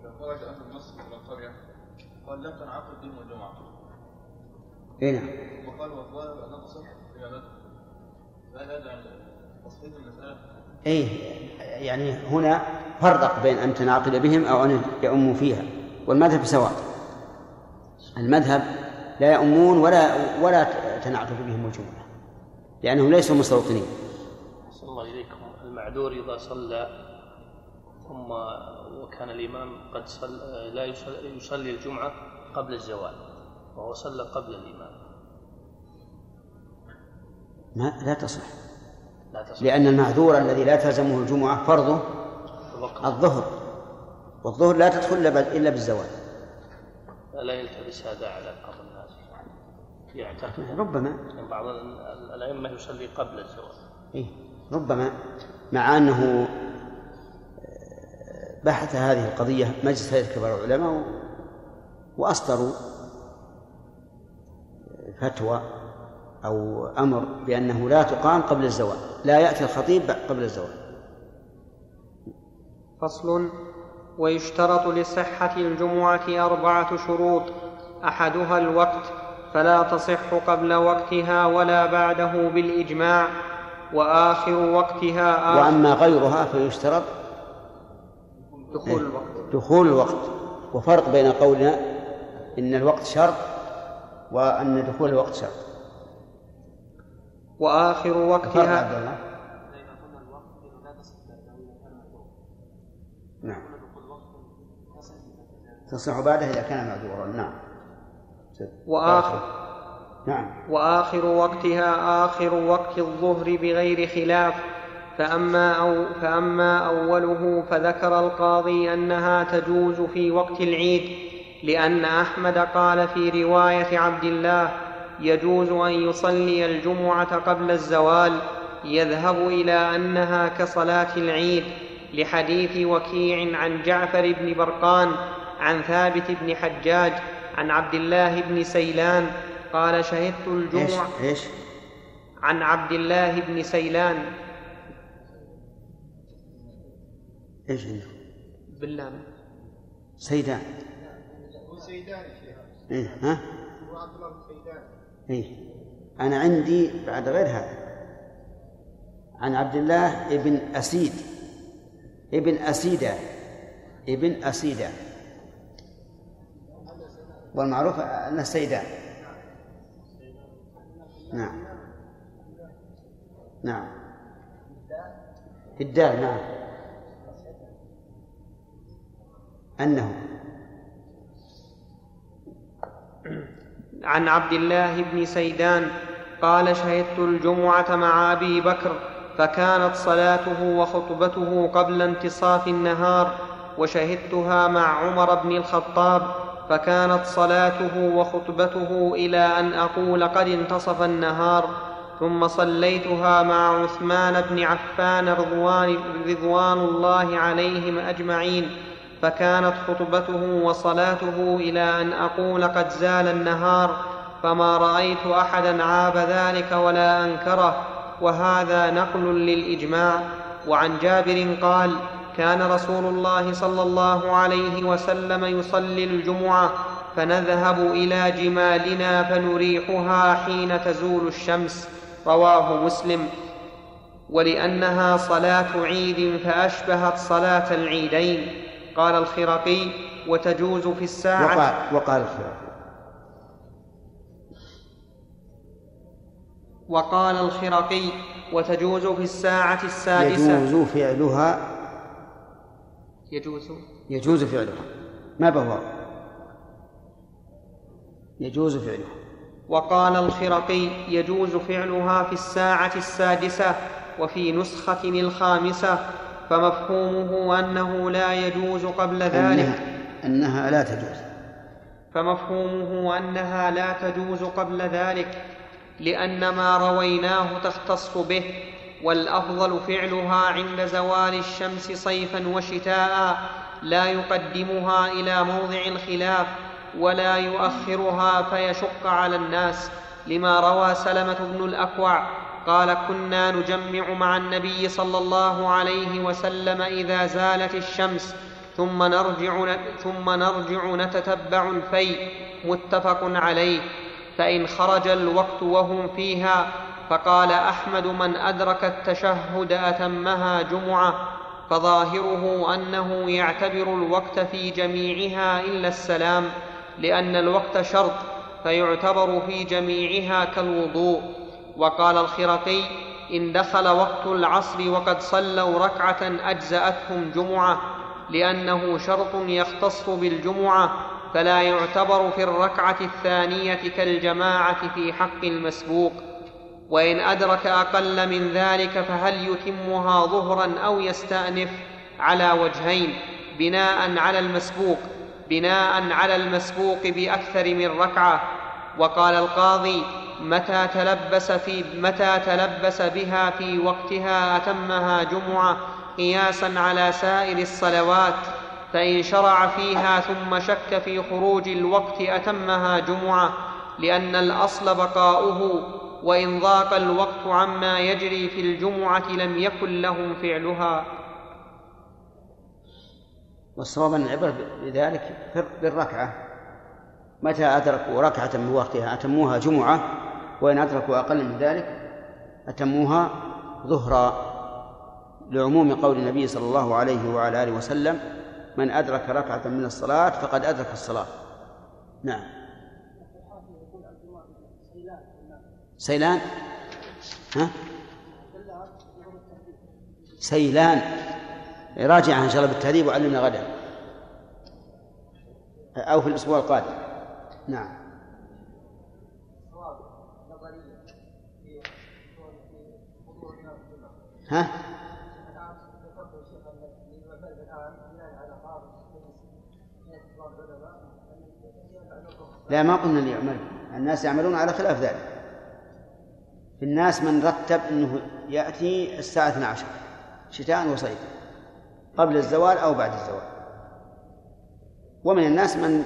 إذا خرج أهل النصر من القرية قال لم تنعقد يوم الجمعة اي نعم. وقال والظاهر أنه صح عن تصحيح المسألة اي يعني هنا فرق بين أن تنعقد بهم أو أن يؤموا فيها والمذهب سواء. المذهب لا يؤمون ولا ولا تنعقد بهم الجمعه لأنهم ليسوا مستوطنين. صلى الله إليكم. المعذور إذا صلى ثم وكان الإمام قد صلى لا يصلي, يصلي الجمعة قبل الزوال وهو صلى قبل الإمام. ما لا تصح. لأن المعذور الذي لا تلزمه الجمعة فرضه الظهر. والظهر لا تدخل إلا بال- إلا بالزوال. لا يلتبس هذا على بعض الناس. يعتقد. ربما بعض ال- الأئمة يصلي قبل الزوال. إيه. ربما مع أنه آه، بحث هذه القضية مجلس هيئة كبار العلماء وأصدروا فتوى أو أمر بأنه لا تقام قبل الزوال. لا يأتي الخطيب قبل الزوال فصل ويشترط لصحة الجمعة أربعة شروط أحدها الوقت فلا تصح قبل وقتها ولا بعده بالإجماع وآخر وقتها آخر. وأما غيرها فيشترط دخول الوقت. دخول الوقت. وفرق بين قولنا إن الوقت شرط وأن دخول الوقت شرط. وآخر وقتها نعم. تصح بعده إذا كان معذورا. نعم. وآخر نعم. وآخر وقتها آخر وقت الظهر بغير خلاف. فأما, أو فأما أوله فذكر القاضي أنها تجوز في وقت العيد لأن أحمد قال في رواية عبد الله يجوز أن يصلي الجمعة قبل الزوال يذهب إلى أنها كصلاة العيد لحديث وكيع عن جعفر بن برقان عن ثابت بن حجاج عن عبد الله بن سيلان قال شهدت إيش الجمعة إيش؟ عن عبد الله بن سيلان. إيش عنده؟ باللام سيدان. هو سيدان إيه ها؟ هو عبد الله بن سيدان إيه. أنا عندي بعد غير هذا. عن عبد الله ابن أسيد. ابن أسيدة. ابن أسيدة. والمعروف أنه سيدان نعم. نعم. في الدال نعم. أنه. عن عبد الله بن سيدان قال شهدت الجمعة مع أبي بكر فكانت صلاته وخطبته قبل انتصاف النهار وشهدتها مع عمر بن الخطاب فكانت صلاته وخطبته إلى أن أقول قد انتصف النهار ثم صليتها مع عثمان بن عفان رضوان, رضوان الله عليهم أجمعين. فكانت خطبته وصلاته إلى أن أقول قد زال النهار فما رأيت أحدا عاب ذلك ولا أنكره وهذا نقل للإجماع. وعن جابر قال كان رسول الله صلى الله عليه وسلم يصلي الجمعة فنذهب إلى جمالنا فنريحها حين تزول الشمس. رواه مسلم. ولأنها صلاة عيد فأشبهت صلاة العيدين. قال الخرقي وتجوز في الساعة. وقال, وقال الخرقي وقال الخرقي وتجوز في الساعة السادسة. يجوز فعلها. يجوز. يجوز فعلها. ما بهو؟ يجوز فعلها. وقال الخرقي يجوز فعلها في الساعة السادسة وفي نسخة الخامسة. فمفهومه أنه لا يجوز قبل ذلك. أنها, أنها لا تجوز. فمفهومه أنها لا تجوز قبل ذلك لأن ما رويناه تختص به والأفضل فعلها عند زوال الشمس صيفا وشتاء لا يقدمها إلى موضع الخلاف ولا يؤخرها فيشق على الناس لما روى سلمة بن الأكوع قال كنا نجمع مع النبي صلى الله عليه وسلم إذا زالت الشمس ثم نرجع ثم نرجع نتتبع الفيء متفق عليه فإن خرج الوقت وهم فيها فقال أحمد من أدرك التشهد أتمها جمعة فظاهره أنه يعتبر الوقت في جميعها إلا السلام لأن الوقت شرط فيعتبر في جميعها كالوضوء. وقال الخرقي إن دخل وقت العصر وقد صلوا ركعة أجزأتهم جمعة لأنه شرط يختص بالجمعة فلا يعتبر في الركعة الثانية كالجماعة في حق المسبوق. وإن أدرك أقل من ذلك فهل يتمها ظهرا أو يستأنف على وجهين بناء على المسبوق بناء على المسبوق بأكثر من ركعة. وقال القاضي متى تلبس في متى تلبس بها في وقتها أتمها جمعة قياسا على سائر الصلوات فإن شرع فيها ثم شك في خروج الوقت أتمها جمعة لأن الأصل بقاؤه وإن ضاق الوقت عما يجري في الجمعة لم يكن لهم فعلها. والصواب أن العبرة بذلك بالركعة. متى أدركوا ركعة من وقتها؟ أتموها جمعة وإن أدركوا أقل من ذلك أتموها ظهرا لعموم قول النبي صلى الله عليه وعلى آله وسلم من أدرك ركعة من الصلاة فقد أدرك الصلاة. نعم. سيلان؟ ها؟ سيلان. راجع إن شاء الله بالتهذيب وعلمنا غدا. أو في الأسبوع القادم. نعم. ها؟ لا ما قلنا ليعمل الناس يعملون على خلاف ذلك. في الناس من رتب إنه يأتي الساعة 12 شتاء وصيفا قبل الزوال أو بعد الزوال. ومن الناس من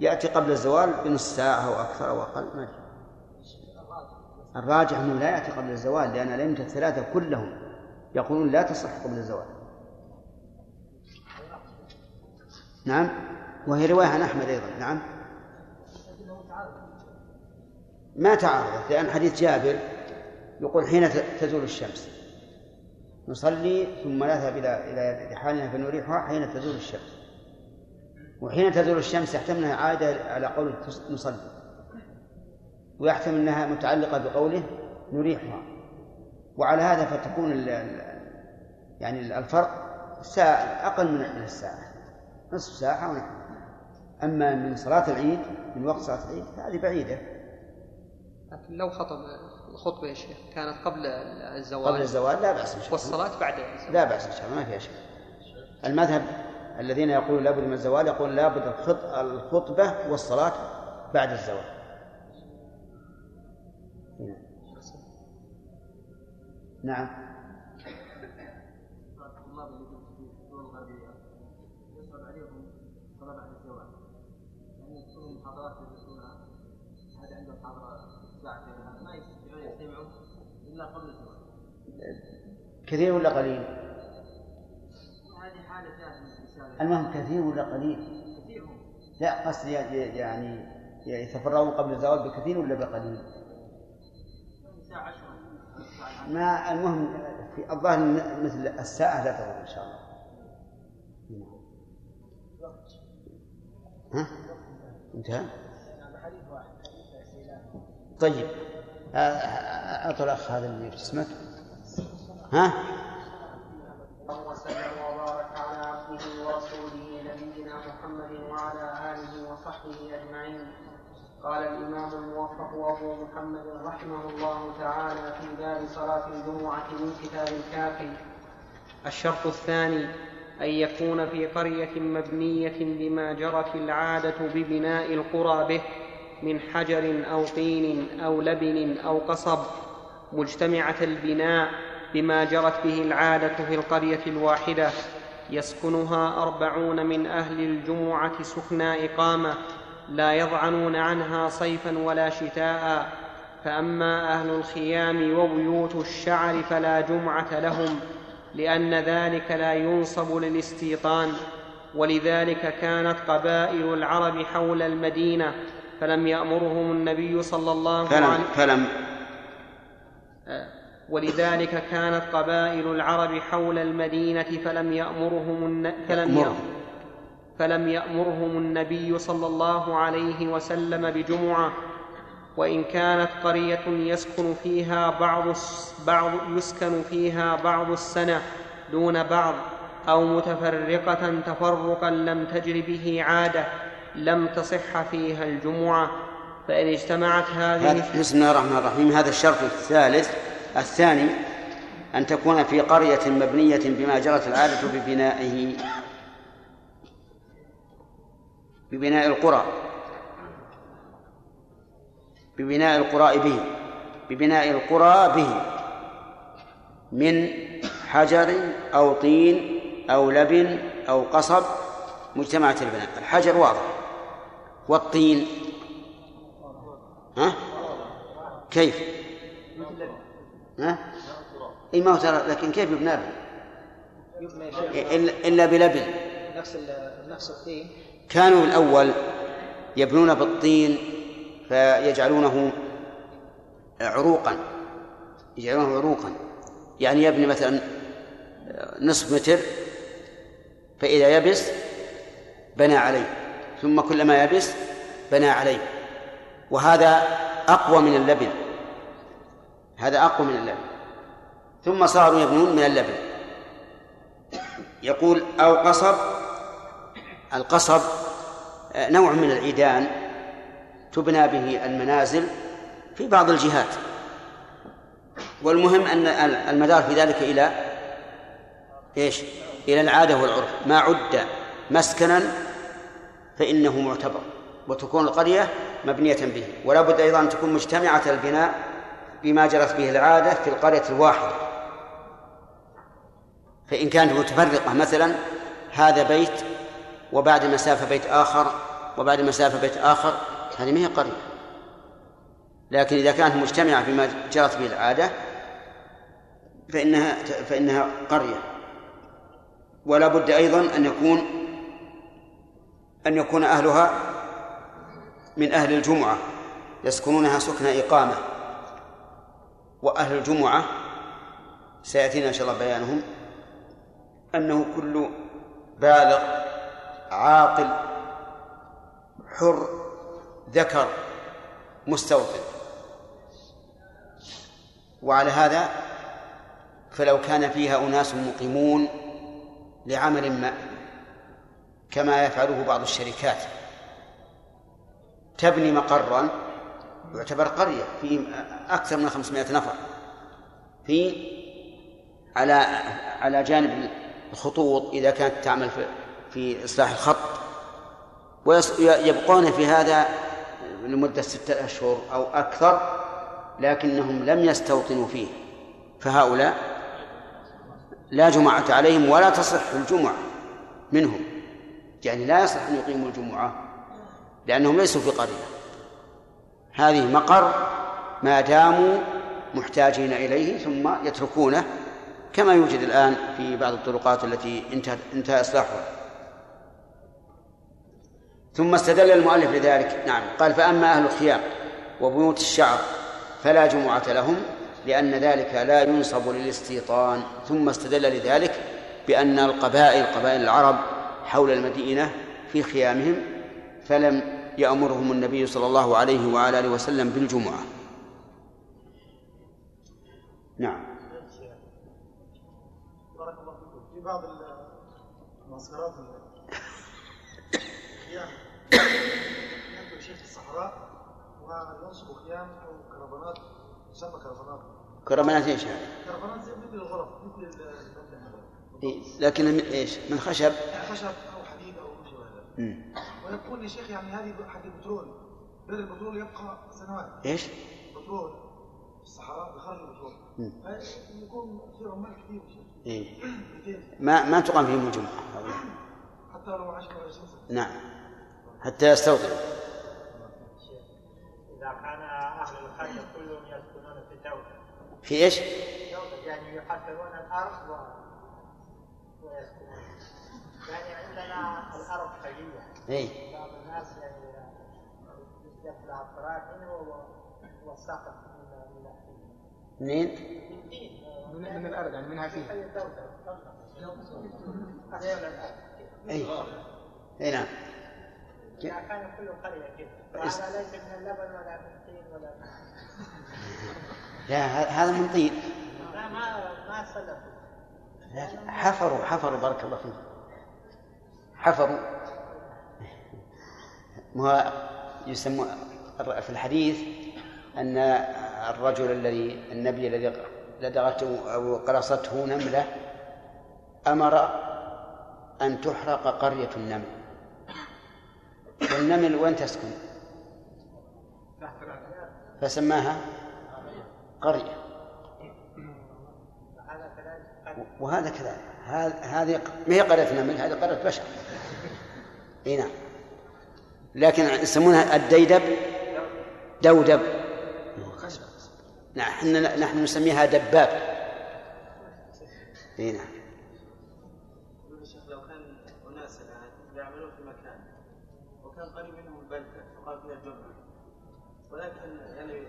يأتي قبل الزوال بنص ساعة أو أكثر أو أقل ما الراجح أنه لا يأتي قبل الزوال لأن الأئمة الثلاثة كلهم يقولون لا تصح قبل الزوال. نعم؟ وهي رواية عن أحمد أيضا. نعم؟ ما تعارضت لأن حديث جابر يقول حين تزول الشمس. نصلي ثم نذهب إلى إلى رحالنا فنريحها حين تزول الشمس. وحين تزول الشمس يحتمل أنها عائدة على قول نصلي. ويحتمل أنها متعلقة بقوله نريحها. وعلى هذا فتكون ال يعني الفرق ساعة أقل من الساعة نصف ساعة ونحن. أما من صلاة العيد من وقت صلاة العيد فهذه بعيدة. لكن لو خطب الخطبة يا شيخ كانت قبل الزوال. قبل الزوال لا بأس إن شاء الله. والصلاة بعد الزوال. لا بأس إن شاء الله ما فيها شيء. المذهب الذين يقولون لابد من الزوال يقول لابد الخط- الخطبة والصلاة بعد الزوال. نعم الطلاب اللي في يصعب عليهم الزواج لأن تكون يدرسونها هذا ما يستطيعون إلا قبل الزواج كثير ولا قليل؟ هذه حالة المهم كثير ولا قليل؟ كثير لا قصدي يعني يتفرغون قبل الزوال بكثير ولا بقليل؟ ساعة عشرة ما المهم في الظاهر مثل الساعة لا تضر إن شاء الله ها؟ انتهى؟ طيب أعطوا الأخ هذا اللي في اسمك ها؟ قال الإمام الموفق أبو محمد رحمه الله تعالى في باب صلاة الجمعة من كتاب الكافي. الشرط الثاني أن يكون في قرية مبنية بما جرت العادة ببناء القرى به من حجر أو طين أو لبن أو قصب مجتمعة البناء بما جرت به العادة في القرية الواحدة يسكنها أربعون من أهل الجمعة سكنى إقامة. لا يضعنون عنها صيفا ولا شتاء. فأما أهل الخيام وبيوت الشعر فلا جمعة لهم لأن ذلك لا ينصب للاستيطان. ولذلك كانت قبائل العرب حول المدينة فلم يأمرهم النبي صلى الله فلم عليه فلم ولذلك كانت قبائل العرب حول المدينة فلم يأمرهم الن... فلم يأمرهم. فلم يأمرهم النبي صلى الله عليه وسلم بجمعة وإن كانت قرية يسكن فيها بعض بعض يسكن فيها بعض السنة دون بعض أو متفرقة تفرقا لم تجر به عادة لم تصح فيها الجمعة. فإن اجتمعت هذه بسم الله الرحمن الرحيم. هذا الشرط الثالث. الثاني أن تكون في قرية مبنية بما جرت العادة ببنائه. ببناء القرى. ببناء القرى به. ببناء القرى به. من حجر أو طين أو لبن أو قصب مجتمعة البناء. الحجر واضح. والطين؟ ها؟ كيف؟ ها؟ إي ما هو ترى لكن كيف يبنى به؟ يبنى شيء إلا, إلا بلبن. نفس نفس الطين. كانوا الأول يبنون بالطين فيجعلونه عروقا يجعلونه عروقا. يعني يبني مثلا نصف متر فإذا يبس بنى عليه ثم كلما يبس بنى عليه. وهذا أقوى من اللبن هذا أقوى من اللبن. ثم صاروا يبنون من اللبن. يقول أو قصب القصب آه، نوع من العيدان تبنى به المنازل في بعض الجهات. والمهم أن المدار في ذلك إلى إيش؟ إلى العادة والعرف. ما عد مسكنا فإنه معتبر وتكون القرية مبنية به. ولا بد أيضا أن تكون مجتمعة البناء بما جرت به العادة في القرية الواحدة. فإن كانت متفرقة مثلا هذا بيت وبعد مسافة بيت آخر وبعد مسافة بيت آخر هذه ما هي قرية. لكن إذا كانت مجتمعة بما جرت به العادة فإنها فإنها قرية. ولا بد أيضا أن يكون أن يكون أهلها من أهل الجمعة يسكنونها سكن إقامة. وأهل الجمعة سيأتينا إن شاء الله بيانهم أنه كل بالغ عاقل حر ذكر مستوطن وعلى هذا فلو كان فيها أناس مقيمون لعمل ما كما يفعله بعض الشركات. تبني مقرا يعتبر قرية في أكثر من 500 نفر. في على على جانب الخطوط إذا كانت تعمل في في إصلاح الخط ويبقون في هذا لمدة ستة أشهر أو أكثر لكنهم لم يستوطنوا فيه. فهؤلاء لا جمعة عليهم ولا تصح الجمعة منهم. يعني لا يصح أن يقيموا الجمعة لأنهم ليسوا في قرية. هذه مقر ما داموا محتاجين إليه ثم يتركونه كما يوجد الآن في بعض الطرقات التي انتهى, انتهى إصلاحها. ثم استدل المؤلف لذلك نعم. قال فأما أهل الخيام وبيوت الشعر فلا جمعة لهم لأن ذلك لا ينصب للاستيطان. ثم استدل لذلك بأن القبائل قبائل العرب حول المدينة في خيامهم فلم يأمرهم النبي صلى الله عليه وعلى آله وسلم بالجمعة. نعم. بارك الله فيكم. في بعض المعسكرات [LAUGHS] خيام ينزل شيخ في الصحراء وينصب خيام أو كرفانات تسمى كرفانات كرمانات إيش هذه؟ كرفانات زي مثل الغرف مثل إيه، لكن من إيش؟ من خشب خشب أو حديد أو شيء. ويقول يا شيخ يعني هذه حق البترول بئر البترول يبقى سنوات إيش؟ بترول في الصحراء بخرج البترول. يكون في عمال كثير يا شيخ إيه. 200 ما ما تقام فيهم الجمعة هؤلاء. حتى لو 10 20 سنة نعم حتى يستوطنوا إذا كان أهل القرية كلهم يسكنون في دولة في إيش؟ دولة يعني يحفرون الأرض و... ويسكنون. يعني عندنا الأرض خلية اي بعض الناس يعني يطلع الطراحين والسقف من من منين؟ من, من الأرض يعني منها فيه. أي دولة أهل الأرض اي اي نعم. إذا كان كل قرية كذا وهذا ليس من اللبن ولا من الطين ولا من لا هذا من طين. ما ما ما سلفوا لا، حفروا حفروا بارك الله فيك. حفروا. ما يسمى في الحديث أن الرجل الذي النبي الذي لدغته أو قرصته نملة أمر أن تحرق قرية النمل. والنمل وين تسكن؟ فسماها قرية. وهذا كذلك هذه ما هي قرية نمل هذه قرية بشر. إي نعم. لكن يسمونها الديدب. دودب. نعم إحنا نحن نسميها دباب. إي نعم يقول الشيخ لو كان اناس الان يعملون في مكان وكان قريب منهم البلده وقال فيها الجمعه ولكن يعني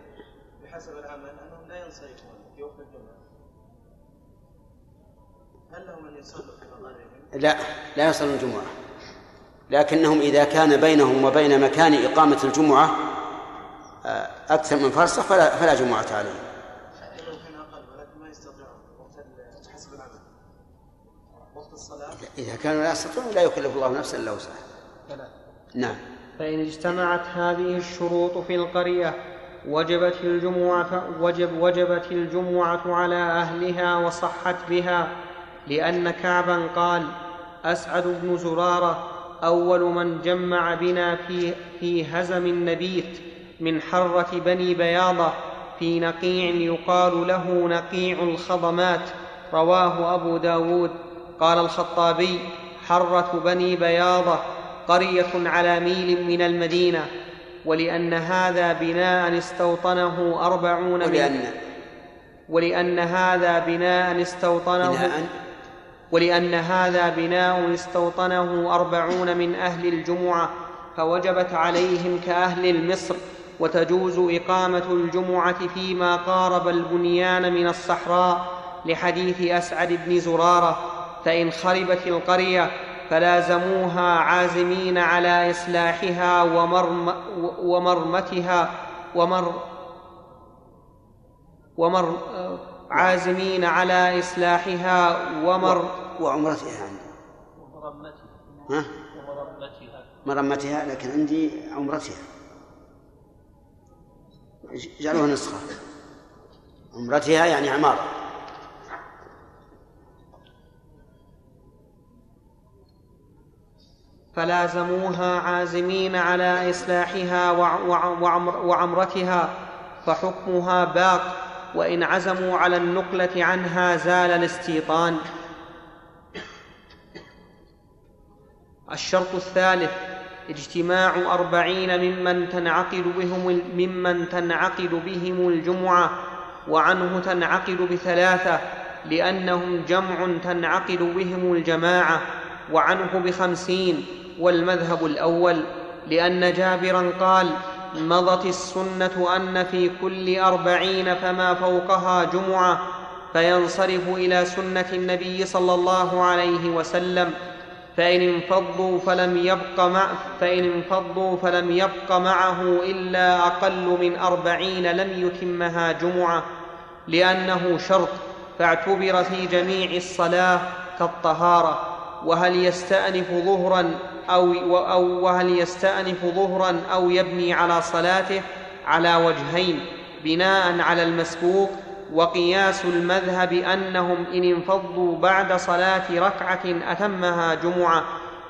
بحسب العمل لا ينصرفون في وقت الجمعه هل لهم ان يصلوا في مقارهم؟ لا لا يصل الجمعة. لكنهم إذا كان بينهم وبين مكان إقامة الجمعة آه، أكثر من فرسخ فلا, فلا جمعة عليهم. إذا كانوا لا يستطيعون لا يكلف الله نفسا إلا وسعها. نعم. فإن اجتمعت هذه الشروط في القرية وجبت الجمعة وجب وجبت الجمعة على أهلها وصحت بها لأن كعبا قال أسعد بن زرارة أول من جمع بنا في في هزم النبيت من حرة بني بياضة في نقيع يقال له نقيع الخضمات رواه أبو داود. قال الخطابي حرة بني بياضة قرية على ميل من المدينة. ولأن هذا بناء استوطنه أربعون من ولأن ولأن هذا بناء استوطنه بناء ولأن هذا بناء استوطنه أربعون من أهل الجمعة فوجبت عليهم كأهل المصر وتجوز إقامة الجمعة فيما قارب البنيان من الصحراء لحديث أسعد بن زرارة فإن خربت القرية فلازموها عازمين على إصلاحها ومرم ومرمتها ومر ومر عازمين على إصلاحها ومر وعمرتها عندي. ها؟ مرمتها لكن عندي عمرتها. جعلوها نسخة. عمرتها يعني عمارة. فلازموها عازمين على إصلاحها وعمر وعمرتها فحكمها باق وإن عزموا على النقلة عنها زال الاستيطان. الشرط الثالث اجتماع أربعين ممن تنعقد بهم ممن تنعقد بهم الجمعة وعنه تنعقد بثلاثة لأنهم جمع تنعقد بهم الجماعة وعنه بخمسين. والمذهب الأول لأن جابرا قال مضت السنة أن في كل أربعين فما فوقها جمعة فينصرف إلى سنة النبي صلى الله عليه وسلم فإن انفضوا فلم يبق مع فإن انفضوا فلم يبق معه إلا أقل من أربعين لم يتمها جمعة لأنه شرط فاعتبر في جميع الصلاة كالطهارة وهل يستأنف ظهرا أو, أو وهل يستأنف ظهرا أو يبني على صلاته على وجهين بناء على المسبوق وقياس المذهب أنهم إن انفضوا بعد صلاة ركعة أتمها جمعة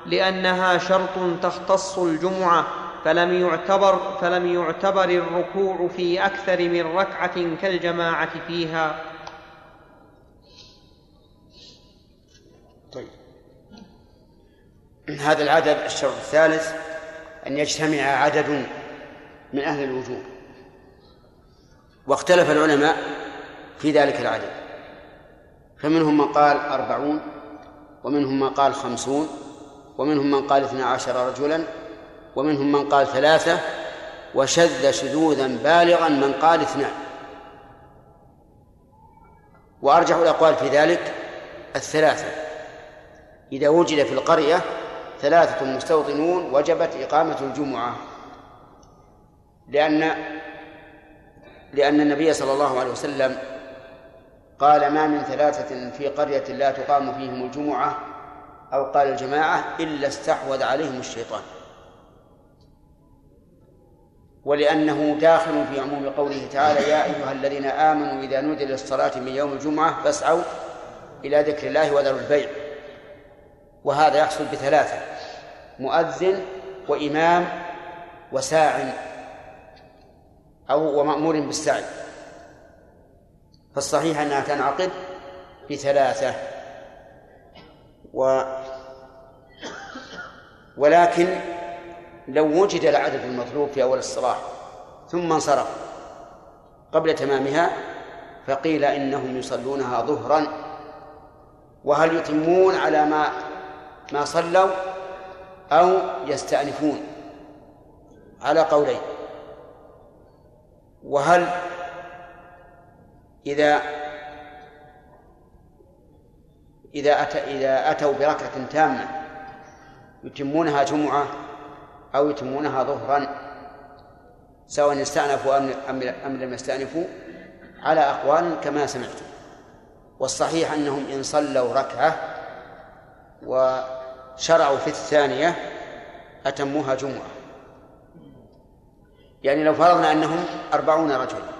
لأنها شرط تختص الجمعة فلم يعتبر فلم يعتبر الركوع في أكثر من ركعة كالجماعة فيها. هذا العدد الشرط الثالث أن يجتمع عدد من أهل الوجوب. واختلف العلماء في ذلك العدد. فمنهم من قال أربعون ومنهم من قال خمسون ومنهم من قال اثنا عشر رجلا ومنهم من قال ثلاثة وشذ شذوذا بالغا من قال اثنان. وأرجح الأقوال في ذلك الثلاثة. إذا وجد في القرية ثلاثة مستوطنون وجبت إقامة الجمعة. لأن لأن النبي صلى الله عليه وسلم قال ما من ثلاثة في قرية لا تقام فيهم الجمعة أو قال الجماعة إلا استحوذ عليهم الشيطان. ولأنه داخل في عموم قوله تعالى يا أيها الذين آمنوا إذا نودي للصلاة من يوم الجمعة فاسعوا إلى ذكر الله وذروا البيع. وهذا يحصل بثلاثة مؤذن وإمام وساع أو ومأمور بالسعي. فالصحيح أنها تنعقد بثلاثة. و ولكن لو وجد العدد المطلوب في أول الصلاة ثم انصرف قبل تمامها فقيل إنهم يصلونها ظهرا. وهل يتمون على ما ما صلوا أو يستأنفون. على قولين. وهل إذا إذا أتى إذا أتوا بركعة تامة يتمونها جمعة أو يتمونها ظهرا سواء استأنفوا أم لم يستأنفوا على أقوال كما سمعتم. والصحيح أنهم إن صلوا ركعة وشرعوا في الثانية أتموها جمعة. يعني لو فرضنا أنهم أربعون رجلا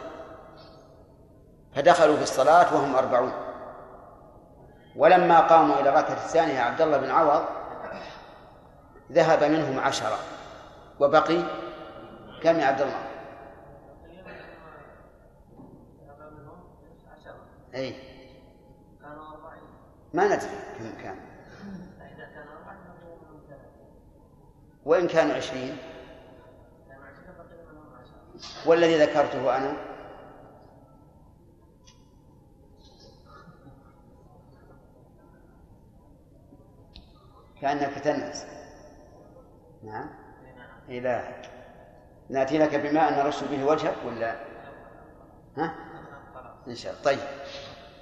فدخلوا في الصلاة وهم أربعون. ولما قاموا إلى الركعة الثانية عبد الله بن عوض ذهب منهم عشرة وبقي كم يا عبد الله؟ أي ما ندري كم كان وإن كانوا عشرين؟ والذي ذكرته أنا؟ كأنك تنعس نعم. لا نأتي لك بماء نرش به وجهك ولا؟ ها؟ إن شاء الله. طيب.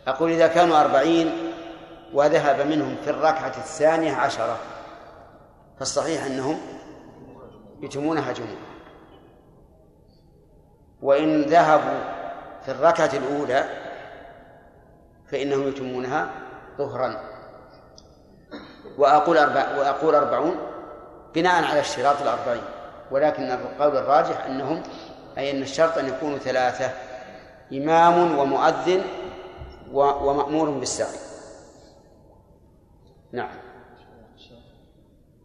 أقول إذا كانوا أربعين وذهب منهم في الركعة الثانية عشرة فالصحيح أنهم يتمونها جمعة وإن ذهبوا في الركعة الأولى فإنهم يتمونها ظهرا. وأقول أربع وأقول أربعون بناء على اشتراط الأربعين. ولكن القول الراجح أنهم أي أن الشرط أن يكونوا ثلاثة إمام ومؤذن ومأمور بالسعي نعم.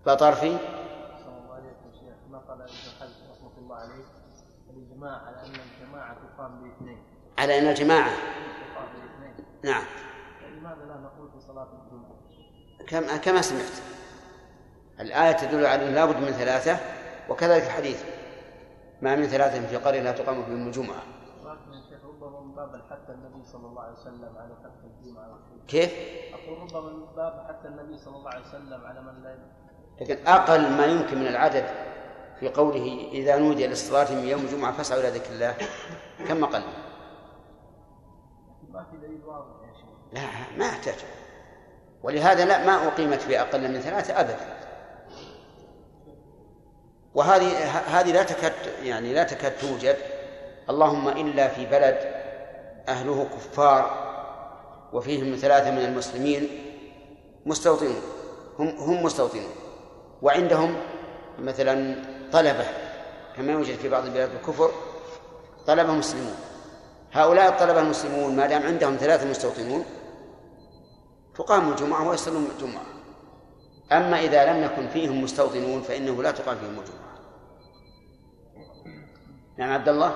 بطرفي صلى الله عليكم شيخ نقل ابن حزم رحمه الله عليه الاجماع على أن الجماعة تقام باثنين. على أن الجماعة؟ تقام باثنين. نعم. لماذا لا نقول في صلاة الجمعة؟ كما كما سمعت. الآية تدل على أنه لابد من ثلاثة وكذلك الحديث. ما من ثلاثة في قرية لا تقام فيهم الجمعة. ربما من باب حتى النبي صلى الله عليه وسلم على الجمعة. والشيء. كيف؟ أقول ربما من باب حتى النبي صلى الله عليه وسلم على من لا لكن أقل ما يمكن من العدد في قوله إذا نودي للصلاة من يوم الجمعة فاسعوا إلى ذكر الله كم شيخ. لا ما أحتاج. ولهذا لا ما أقيمت في أقل من ثلاثة أبدا. وهذه هذه لا تكاد يعني لا تكاد توجد. اللهم إلا في بلد أهله كفار وفيهم ثلاثة من المسلمين مستوطنون هم هم مستوطنون. وعندهم مثلا طلبة كما يوجد في بعض بلاد الكفر طلبة مسلمون. هؤلاء الطلبة المسلمون ما دام عندهم ثلاثة مستوطنون تقام الجمعة ويصلون الجمعة. أما إذا لم يكن فيهم مستوطنون فإنه لا تقام فيهم الجمعة. نعم عبد الله.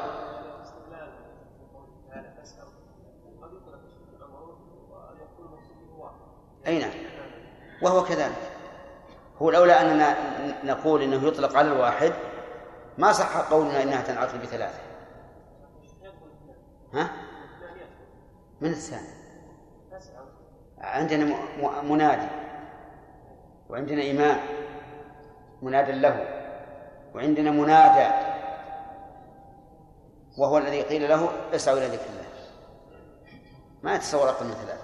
أي نعم. وهو كذلك. هو الأولى أننا نقول إنه يطلق على الواحد ما صح قولنا إنها تنعقد بثلاثة. ها؟ من الثاني؟ عندنا منادي وعندنا إمام منادى له وعندنا منادى وهو الذي قيل له اسعوا إلى ذكر الله. ما يتصور أقل من ثلاثة.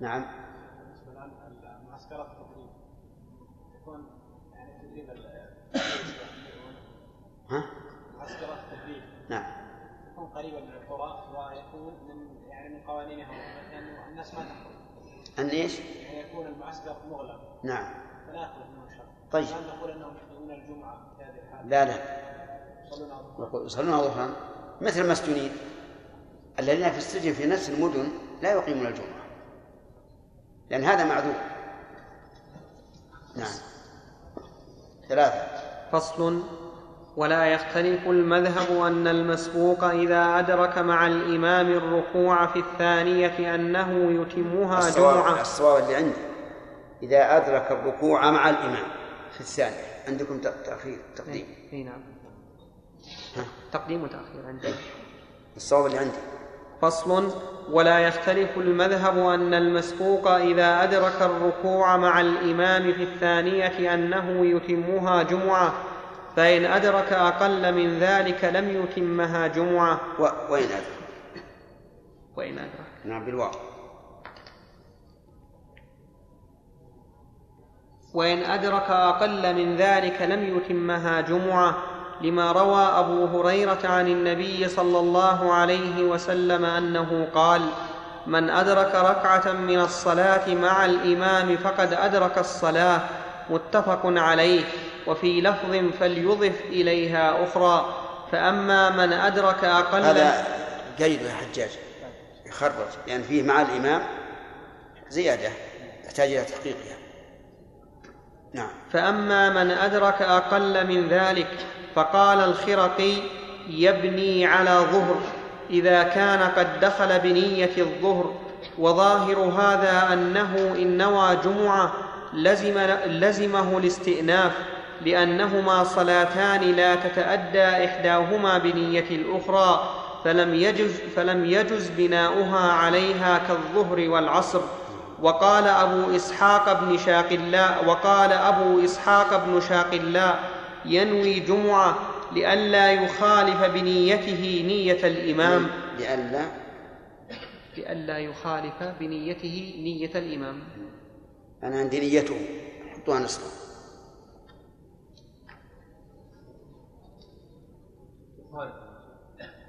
نعم معسكرات التدريب يكون يعني تدريب ها؟ معسكرات التدريب نعم. يكون قريبا من القرى ويكون من يعني من قوانينها لأنه الناس ما تخرج أن إيش؟ يعني يكون المعسكر مغلق. نعم. فلا يخرج منه شر طيب. هل نقول أنهم يحضرون الجمعة في هذه الحالة. لا لا. يصلون الظهر يقول يصلون ظهرا مثل المسجونين الذين في السجن في نفس المدن لا يقيمون الجمعة. لأن هذا معذور. نعم. ثلاثة. فصل ولا يختلف المذهب أن المسبوق إذا أدرك مع الإمام الركوع في الثانية أنه يتمها الصواب, جمعة. الصواب اللي عندي. إذا أدرك الركوع مع الإمام في الثانية عندكم تأخير تقديم؟ اي نعم. تقديم وتأخير عندي. الصواب اللي عندي. فصل ولا يختلف المذهب أن المسبوق إذا أدرك الركوع مع الإمام في الثانية أنه يتمها جمعة فإن أدرك أقل من ذلك لم يتمها جمعة. و... وين أدرك. وإن أدرك. نعم بالواو. وإن أدرك أقل من ذلك لم يتمها جمعة. لما روى أبو هريرة عن النبي صلى الله عليه وسلم أنه قال من أدرك ركعة من الصلاة مع الإمام فقد أدرك الصلاة متفق عليه وفي لفظ فليضف إليها أخرى فأما من أدرك أقل هذا قيد يا حجاج يخرج لأن فيه مع الإمام زيادة يحتاج إلى تحقيقها. نعم. فأما من أدرك أقل من ذلك فقال الخرقي يبني على ظهر إذا كان قد دخل بنية الظهر وظاهر هذا أنه إن نوى جمعة لزم لزمه الاستئناف لأنهما صلاتان لا تتأدى إحداهما بنية الأخرى فلم يجز فلم يجز بناؤها عليها كالظهر والعصر. وقال أبو إسحاق بن شاقلاء وقال أبو إسحاق بن شاقلاء ينوي جمعة لئلا يخالف بنيته نية الإمام. لئلا؟ لئلا يخالف بنيته نية الإمام. أنا عندي نيته. حطوها نصفا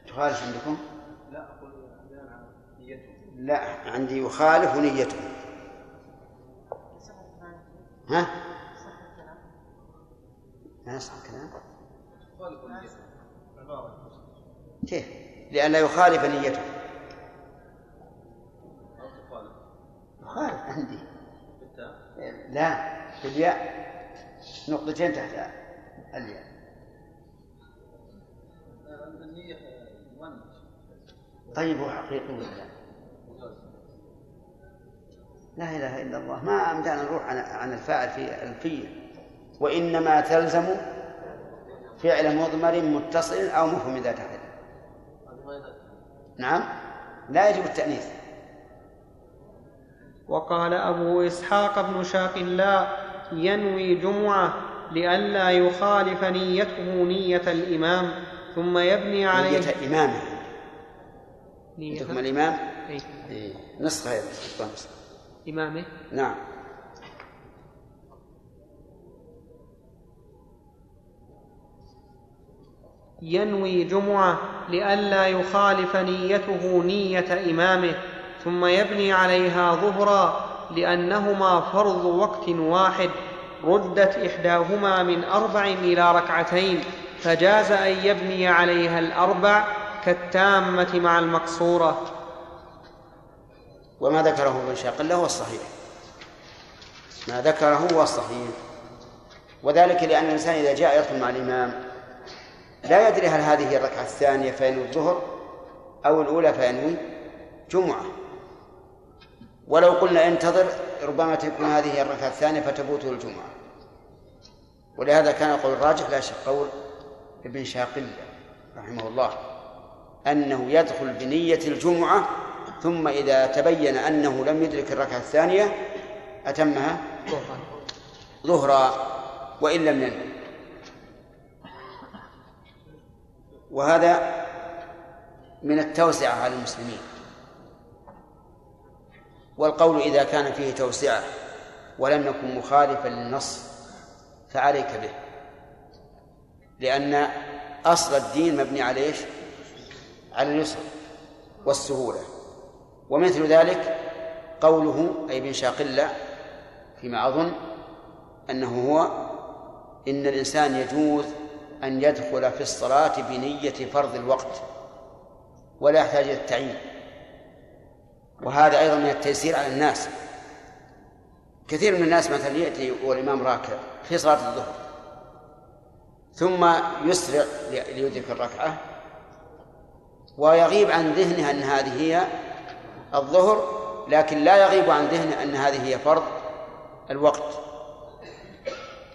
تخالف عندكم؟ لا أقول نيته. لا عندي يخالف نيته. ها؟ ما يصح الكلام؟ كيف؟ لئلا يخالف نيته. يخالف عندي. لا بالياء. نقطتين تحت الياء. طيب هو حقيقي ولا لا؟ لا إله إلا الله. ما أمدانا نروح عن عن الفاعل في الفية وإنما تلزم فعل مضمر متصل أو مفهم ذات حد نعم. لا يجب التأنيث. وقال أبو إسحاق بن شاق لا ينوي جمعة لئلا يخالف نيته نية الإمام ثم يبني عليه نية إمامه. نية الإمام؟ إيه. إيه. نسخة. إمامه؟ نعم. ينوي جمعة لئلا يخالف نيته نية إمامه ثم يبني عليها ظهرا لأنهما فرض وقت واحد ردت إحداهما من أربع إلى ركعتين فجاز أن يبني عليها الأربع كالتامة مع المقصورة. وما ذكره ابن شاقلة هو الصحيح. ما ذكره هو الصحيح. وذلك لأن الإنسان إذا جاء يدخل مع الإمام لا يدري هل هذه الركعة الثانية فينوي الظهر أو الأولى فينوي جمعة. ولو قلنا انتظر ربما تكون هذه الركعة الثانية فتفوته الجمعة. ولهذا كان القول الراجح لا شك قول ابن شاقل رحمه الله أنه يدخل بنية الجمعة ثم إذا تبين أنه لم يدرك الركعة الثانية أتمها ظهرا. وإن لم ينوي وهذا من التوسعة على المسلمين. والقول إذا كان فيه توسعة ولم يكن مخالفا للنص فعليك به. لأن أصل الدين مبني على إيش؟ على اليسر والسهولة. ومثل ذلك قوله أي بن شاقلة فيما أظن أنه هو إن الإنسان يجوز أن يدخل في الصلاة بنية فرض الوقت ولا يحتاج إلى التعيين. وهذا أيضا من التيسير على الناس. كثير من الناس مثلا يأتي والإمام راكع في صلاة الظهر ثم يسرع ليدرك الركعة ويغيب عن ذهنه أن هذه هي الظهر لكن لا يغيب عن ذهنه أن هذه هي فرض الوقت.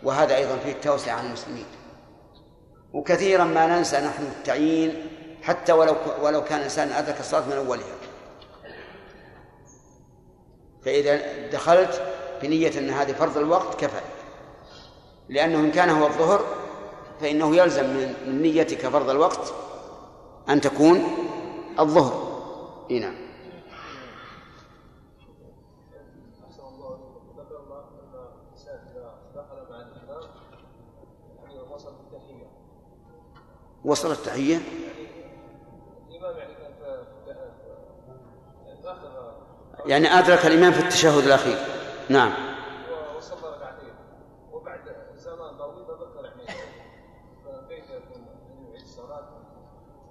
وهذا أيضا فيه التوسعة عن المسلمين. وكثيرا ما ننسى نحن التعيين حتى ولو ولو كان الإنسان أدرك الصلاة من أولها. فإذا دخلت بنية أن هذه فرض الوقت كفى. لأنه إن كان هو الظهر فإنه يلزم من نيتك فرض الوقت أن تكون الظهر. نعم. وصل الإمام يعني كان في في- التشهد الأخير. نعم.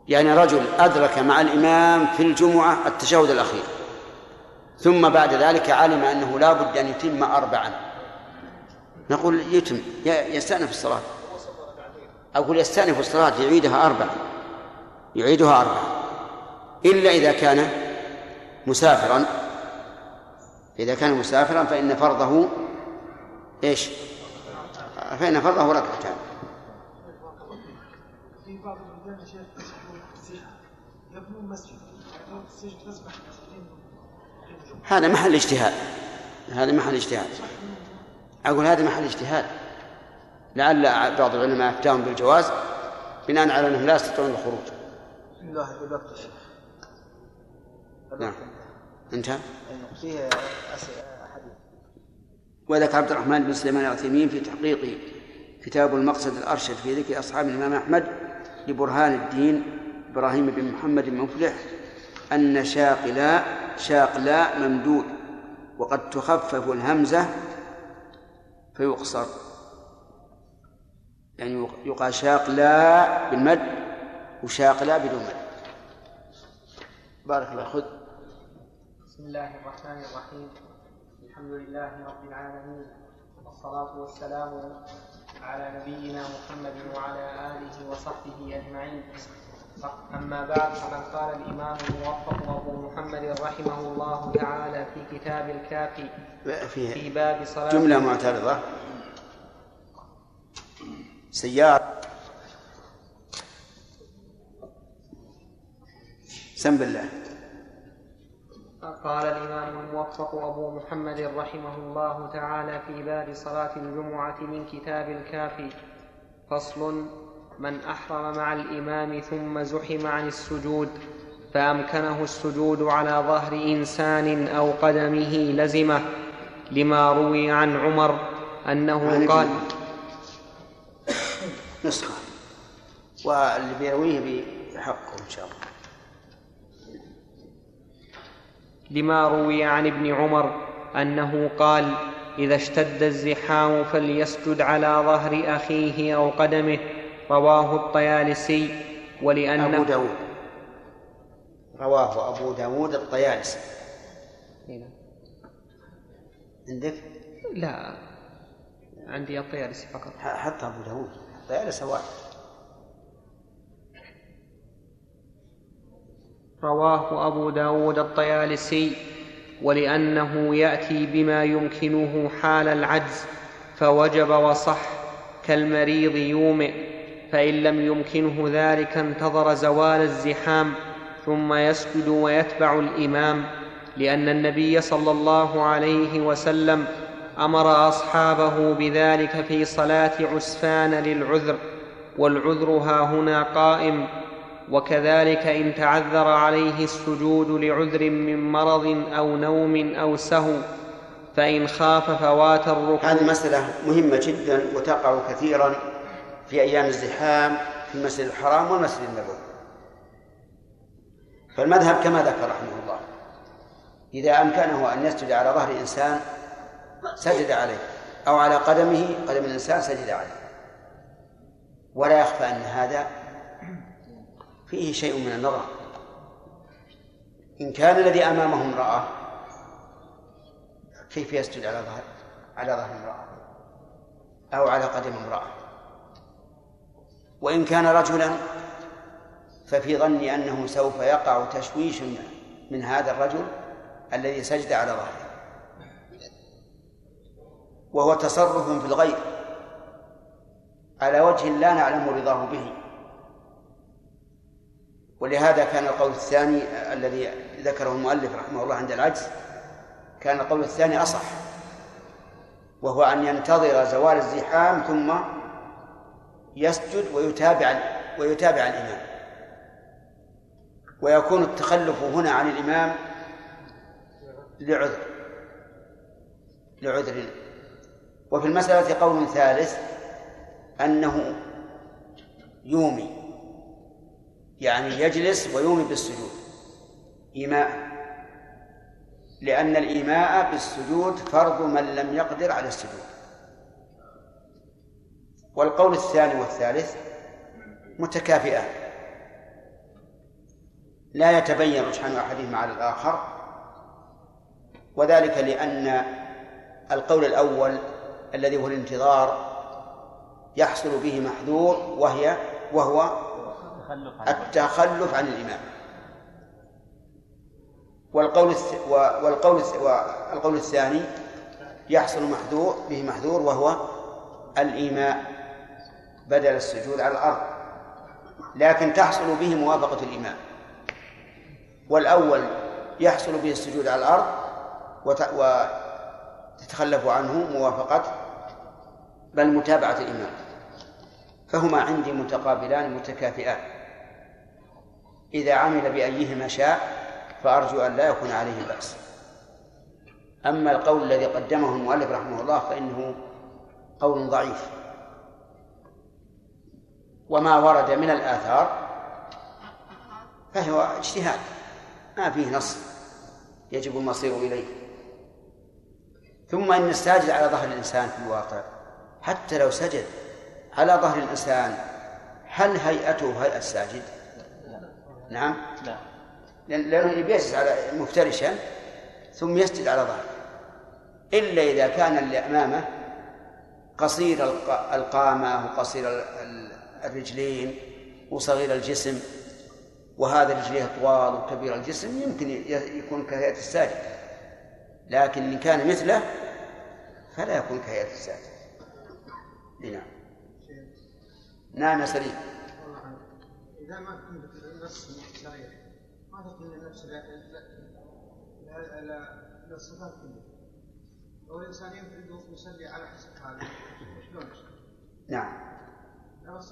يعني رجل أدرك مع الإمام في الجمعة التشهد الأخير. ثم بعد ذلك علم أنه لا بد أن يتم أربعا. نقول يتم يستأنف الصلاة. أقول يستأنف الصلاة يعيدها أربعا يعيدها أربعا إلا إذا كان مسافرا. إذا كان مسافرا فإن فرضه إيش؟ فإن فرضه ركعتان. هذا محل اجتهاد. هذا محل اجتهاد. أقول هذا محل اجتهاد. لعل بعض العلماء أفتاهم بالجواز بناء على أنهم لا يستطيعون الخروج. الله الوقت نعم. انتهى فيه أسئلة حديث. وذكر عبد الرحمن بن سليمان العثيمين في تحقيقه كتاب المقصد الأرشد في ذكر أصحاب الإمام أحمد لبرهان الدين إبراهيم بن محمد بن مفلح أن شاقلا شاقلا ممدود وقد تخفف الهمزة فيقصر. يعني يقال شاقلا بالمد وشاقلا بدون مد. بارك الله خذ بسم الله الرحمن الرحيم. الحمد لله رب العالمين والصلاة والسلام على نبينا محمد وعلى آله وصحبه أجمعين. أما بعد فقد قال الإمام الموفق أبو محمد رحمه الله تعالى في كتاب الكافي في باب صلاة جملة معترضة. سيارة. سم بالله قال الإمام الموفق أبو محمد رحمه الله تعالى في باب صلاة الجمعة من كتاب الكافي فصل من أحرم مع الإمام ثم زحم عن السجود فأمكنه السجود على ظهر إنسان أو قدمه لزمه لما روي عن عمر أنه قال نسخة. واللي بيرويه بحقه إن شاء الله. لما روي عن ابن عمر أنه قال إذا اشتد الزحام فليسجد على ظهر أخيه أو قدمه. رواه الطيالسي. ولأنه أبو داود. رواه أبو داود الطيالسي. عندك؟ لا. عندي الطيالسي فقط. حتى أبو داود. الطيالسي واحد. رواه أبو داود الطيالسي ولأنه يأتي بما يمكنه حال العجز فوجب وصح كالمريض يومئ فإن لم يمكنه ذلك انتظر زوال الزحام ثم يسجد ويتبع الإمام لأن النبي صلى الله عليه وسلم أمر أصحابه بذلك في صلاة عسفان للعذر والعذر ها هنا قائم. وكذلك إن تعذر عليه السجود لعذر من مرض أو نوم أو سهو فإن خاف فوات الركوع. هذه مسألة مهمة جدا وتقع كثيرا في أيام الزحام في المسجد الحرام والمسجد النبوي. فالمذهب كما ذكر رحمه الله إذا أمكنه أن يسجد على ظهر إنسان سجد عليه. أو على قدمه قدم الإنسان سجد عليه. ولا يخفى أن هذا فيه شيء من النظر. إن كان الذي أمامه امرأة كيف يسجد على ظهر على ظهر امرأة؟ أو على قدم امرأة. وإن كان رجلا ففي ظني أنه سوف يقع تشويش من هذا الرجل الذي سجد على ظهره. وهو تصرف في الغير على وجه لا نعلم رضاه به. ولهذا كان القول الثاني الذي ذكره المؤلف رحمه الله عند العجز كان القول الثاني أصح وهو أن ينتظر زوال الزحام ثم يسجد ويتابع ويتابع الإمام. ويكون التخلف هنا عن الإمام لعذر لعذر وفي المسألة قول ثالث أنه يومي يعني يجلس ويومي بالسجود إيماء لأن الإيماء بالسجود فرض من لم يقدر على السجود. والقول الثاني والثالث متكافئان لا يتبين رجحان أحدهما على الآخر وذلك لأن القول الأول الذي هو الانتظار يحصل به محذور وهي وهو التخلف عن الإمام والقول. والقول. والقول الثاني يحصل محذور به محذور وهو الإيماء بدل السجود على الأرض لكن تحصل به موافقة الإمام والأول يحصل به السجود على الأرض وت... وتتخلف عنه موافقة بل متابعة الإمام. فهما عندي متقابلان متكافئان. إذا عمل بأيهما شاء فأرجو أن لا يكون عليه بأس. أما القول الذي قدمه المؤلف رحمه الله فإنه قول ضعيف. وما ورد من الآثار فهو اجتهاد ما فيه نص يجب المصير إليه. ثم إن الساجد على ظهر الإنسان في الواقع. حتى لو سجد على ظهر الإنسان هل هيئته هيئة الساجد؟ نعم. لا. لأنه يجلس على مفترشا ثم يسجد على ظهره. إلا إذا كان اللي أمامه قصير الق- القامة وقصير ال- ال- الرجلين وصغير الجسم وهذا رجليه طوال وكبير الجسم يمكن يكون كهيئة الساجد. لكن إن كان مثله فلا يكون كهيئة الساجد نعم نعم يا سليم. إذا ما كنت النص صريح ما لا لا لا الصفات كلها. لو الإنسان ينفرد يصلي على حسب حاله شلون؟ نعم.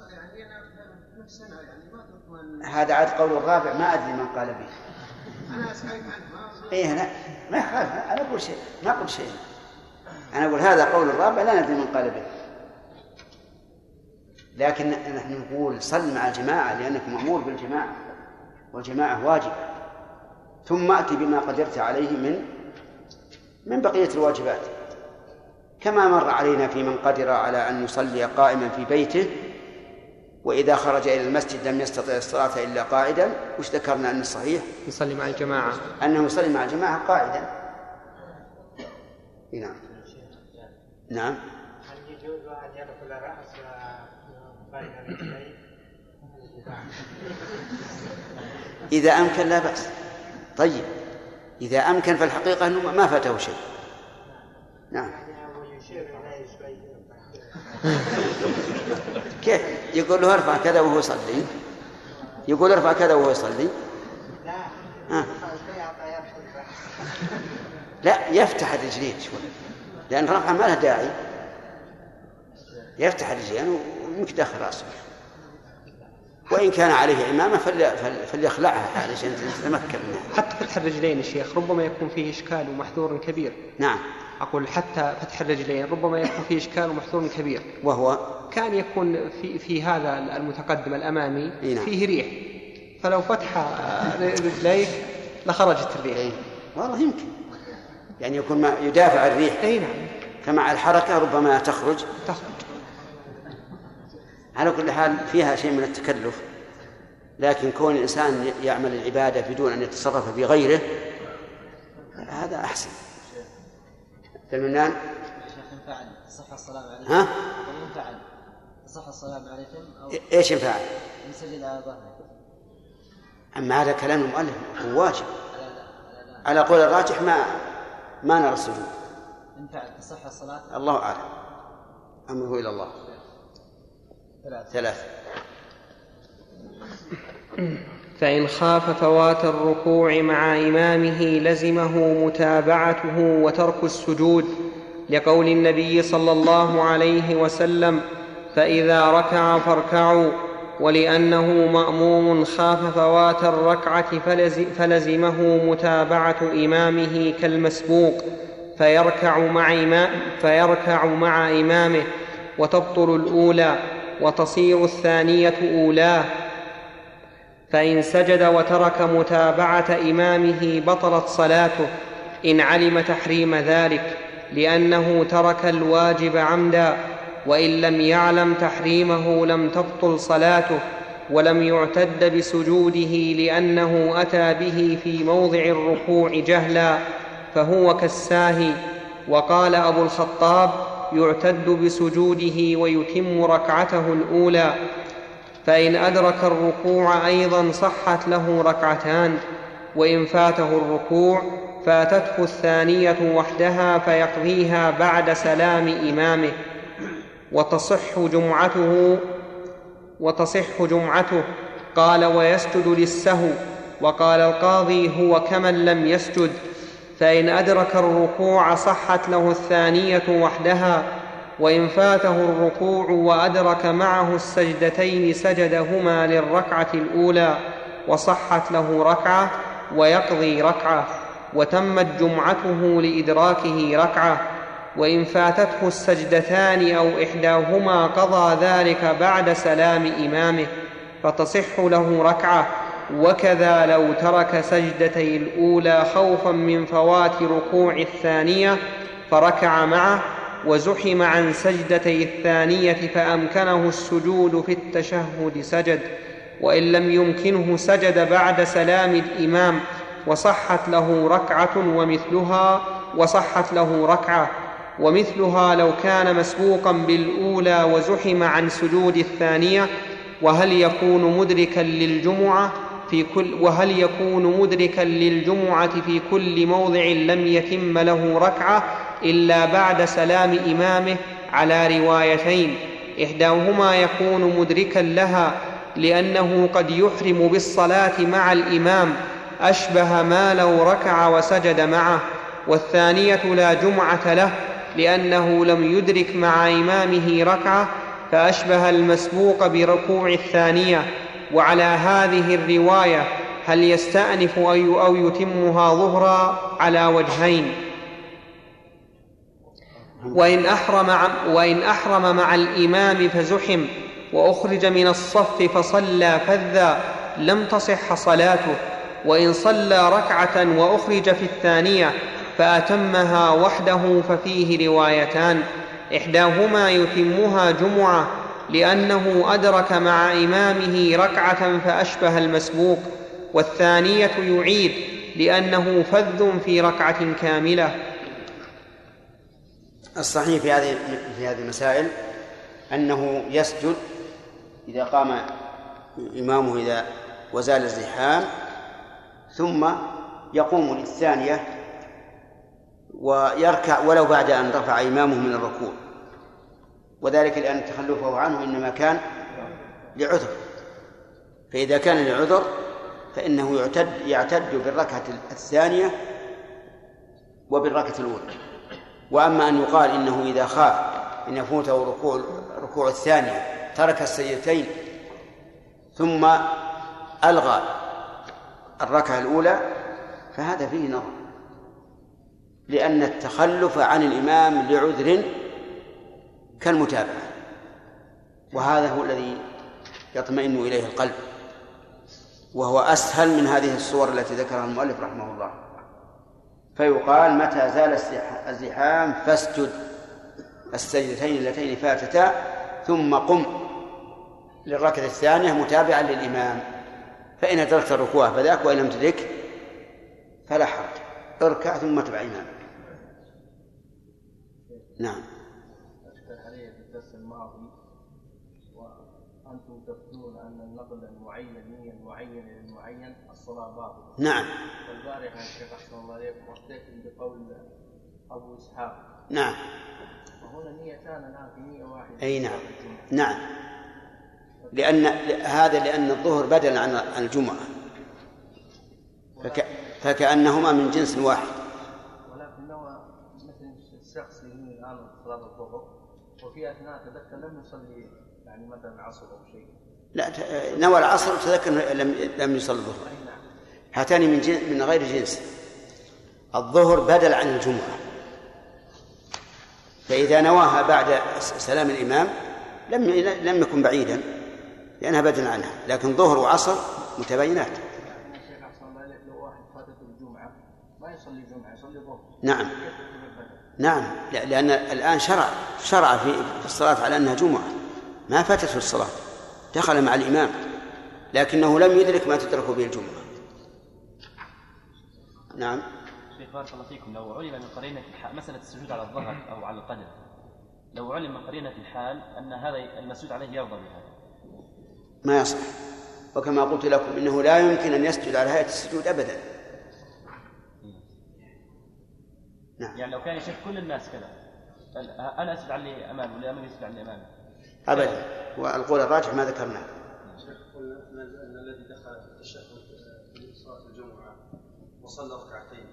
يعني أنا نفس أنا يعني ما تضمن هذا عاد قول الرابع ما أدري من قال به. أنا أسألك عنه ما إيه لا ما يخالف أنا أقول شيء ما أقول شيء. أنا أقول هذا قول الرابع لا ندري من قال به. لكن نحن نقول صل مع الجماعة لأنك مأمور بالجماعة والجماعة واجبة. ثم أتي بما قدرت عليه من من بقية الواجبات. كما مر علينا في من قدر على أن يصلي قائما في بيته وإذا خرج إلى المسجد لم يستطع الصلاة إلا قاعدا وش ذكرنا أن الصحيح يصلي مع الجماعة. أنه يصلي مع الجماعة قاعدا. نعم. نعم. هل يجوز أن يدخل رأس بين رجليه؟ إذا أمكن لا بأس. طيب. إذا أمكن فالحقيقة أنه ما فاته شيء. نعم. [LAUGHS] [LAUGHS] كيف؟ يقول له ارفع كذا وهو يصلي. يقول ارفع كذا وهو يصلي. لا. آه. لا يفتح الرجلين شوي. لأن رفعه ما له داعي. يفتح الرجلين ويمكن يدخل رأسه. وإن كان عليه إمامة فلي- فل- فليخلعها علشان تتمكن منها. حتى فتح الرجلين يا شيخ ربما يكون فيه إشكال ومحذور كبير. نعم. أقول حتى فتح الرجلين ربما يكون فيه إشكال ومحذور كبير. وهو كان يكون في في هذا المتقدم الأمامي إي نعم. فيه ريح. فلو فتح رجليه لخرجت الريح. إيه. والله يمكن. يعني يكون ما يدافع الريح. أي نعم. فمع الحركة ربما تخرج. تخرج. على كل حال فيها شيء من التكلف. لكن كون الإنسان يعمل العبادة بدون أن يتصرف في غيره هذا الصلاة عليكم ها؟ تصح الصلاة عليكم أو إيش ينفعل ينسجد على ظهره أما هذا كلام المؤلف هو واجب. على قول الراجح ما ما نرى السجود. ينفعل تصح الصلاة؟ الله أعلم. أمره إلى الله. ثلاثة. ثلاث فإن خاف فوات الركوع مع إمامه لزمه متابعته وترك السجود لقول النبي صلى الله عليه وسلم فإذا ركع فاركعوا ولأنه مأموم خاف فوات الركعة فلز فلزمه متابعة إمامه كالمسبوق فيركع مع, إمام فيركع مع إمامه وتبطل الأولى وتصير الثانية أولاه. فإن سجد وترك متابعة إمامه بطلت صلاته. إن علم تحريم ذلك لأنه ترك الواجب عمدا. وإن لم يعلم تحريمه لم تبطل صلاته ولم يعتد بسجوده لأنه أتى به في موضع الركوع جهلا فهو كالساهي وقال أبو الخطاب يعتد بسجوده ويتم ركعته الأولى فإن أدرك الركوع أيضا صحت له ركعتان وإن فاته الركوع فاتته الثانية وحدها فيقضيها بعد سلام إمامه وتصح جمعته وتصح جمعته. قال ويسجد للسهو. وقال القاضي هو كمن لم يسجد. فإن أدرك الركوع صحت له الثانية وحدها. وإن فاته الركوع وأدرك معه السجدتين سجدهما للركعة الأولى وصحت له ركعة ويقضي ركعة. وتمت جمعته لإدراكه ركعة. وإن فاتته السجدتان أو إحداهما قضى ذلك بعد سلام إمامه فتصح له ركعة. وكذا لو ترك سجدتي الأولى خوفا من فوات ركوع الثانية فركع معه وزحم عن سجدتي الثانية فأمكنه السجود في التشهد سجد. وإن لم يمكنه سجد بعد سلام الإمام وصحت له ركعة ومثلها وصحت له ركعة. ومثلها لو كان مسبوقا بالأولى وزحم عن سجود الثانية وهل يكون مدركا للجمعة في كل وهل يكون مدركا للجمعة في كل موضع لم يتم له ركعة إلا بعد سلام إمامه على روايتين؟ إحداهما يكون مدركا لها لأنه قد يحرم بالصلاة مع الإمام أشبه ما لو ركع وسجد معه والثانية لا جمعة له لأنه لم يدرك مع إمامه ركعة فأشبه المسبوق بركوع الثانية. وعلى هذه الرواية هل يستأنف أو يتمها ظهرا على وجهين؟ وإن أحرم, وإن أحرم مع الإمام فزحم وأخرج من الصف فصلى فذا لم تصح صلاته. وإن صلى ركعة وأخرج في الثانية فأتمها وحده ففيه روايتان. إحداهما يتمها جمعة لأنه أدرك مع إمامه ركعة فأشبه المسبوق والثانية يعيد لأنه فذ في ركعة كاملة. الصحيح في هذه في هذه المسائل أنه يسجد إذا قام إمامه إذا وزال الزحام ثم يقوم للثانية ويركع ولو بعد أن رفع إمامه من الركوع. وذلك لأن تخلفه عنه إنما كان لعذر. فإذا كان لعذر فإنه يعتد يعتد بالركعة الثانية وبالركعة الأولى. وأما أن يقال إنه إذا خاف أن يفوته ركوع ركوع الثانية ترك السجدتين ثم ألغى الركعة الأولى فهذا فيه نظر. لأن التخلف عن الإمام لعذر كالمتابعة. وهذا هو الذي يطمئن إليه القلب. وهو أسهل من هذه الصور التي ذكرها المؤلف رحمه الله. فيقال متى زال الزحام فاسجد السجدتين اللتين فاتتا ثم قم للركعة الثانية متابعا للإمام. فإن أدركت الركوع فذاك وإن لم تدرك فلا حرج. اركع ثم اتبع إمامك. نعم. أشكل علي في الدرس الماضي؟ وأنتم تفتون أن النقل المعين نية معينة للمعين الصلاة باطلة. نعم. والبارحة يا شيخ أحسن الله عليكم أفتيتم بقول أبو إسحاق. نعم. وهنا نيتان الآن في نية واحدة. أي نعم. نعم. لأن هذا لأن الظهر بدل عن الجمعة. فك... فكأنهما من جنس واحد ولكنه مثل الشخص ينوي الآن صلاة الظهر وفي أثناء تذكر لم يصلي يعني مثلا العصر أو شيء. لا نوى العصر وتذكر لم لم يصلي الظهر. نعم. هاتان من جن... من غير جنس. الظهر بدل عن الجمعة. فإذا نواها بعد سلام الإمام لم لم يكن بعيدا لأنها بدل عنها. لكن ظهر وعصر متباينات. نعم؟ نعم لأن الآن شرع شرع في في الصلاة على أنها جمعة. ما فاتته الصلاة دخل مع الإمام لكنه لم يدرك ما تدرك به الجمعة. نعم. شيخ بارك الله فيكم. لو علم من قرينة الحال مسألة السجود على الظهر أو على القدم. لو علم من قرينة الحال أن هذا المسجود عليه يرضى بهذا. ما يصح. وكما قلت لكم إنه لا يمكن أن يسجد على هيئة السجود أبدا. نعم. يعني لو كان يا شيخ كل الناس كذا. أنا أسجد على اللي أمامي والإمام يسجد على اللي أمامي أبدا. والقول الراجح ما ذكرناه. شيخ قلنا أن الذي دخل في التشهد في صلاة الجمعة وصلى ركعتين.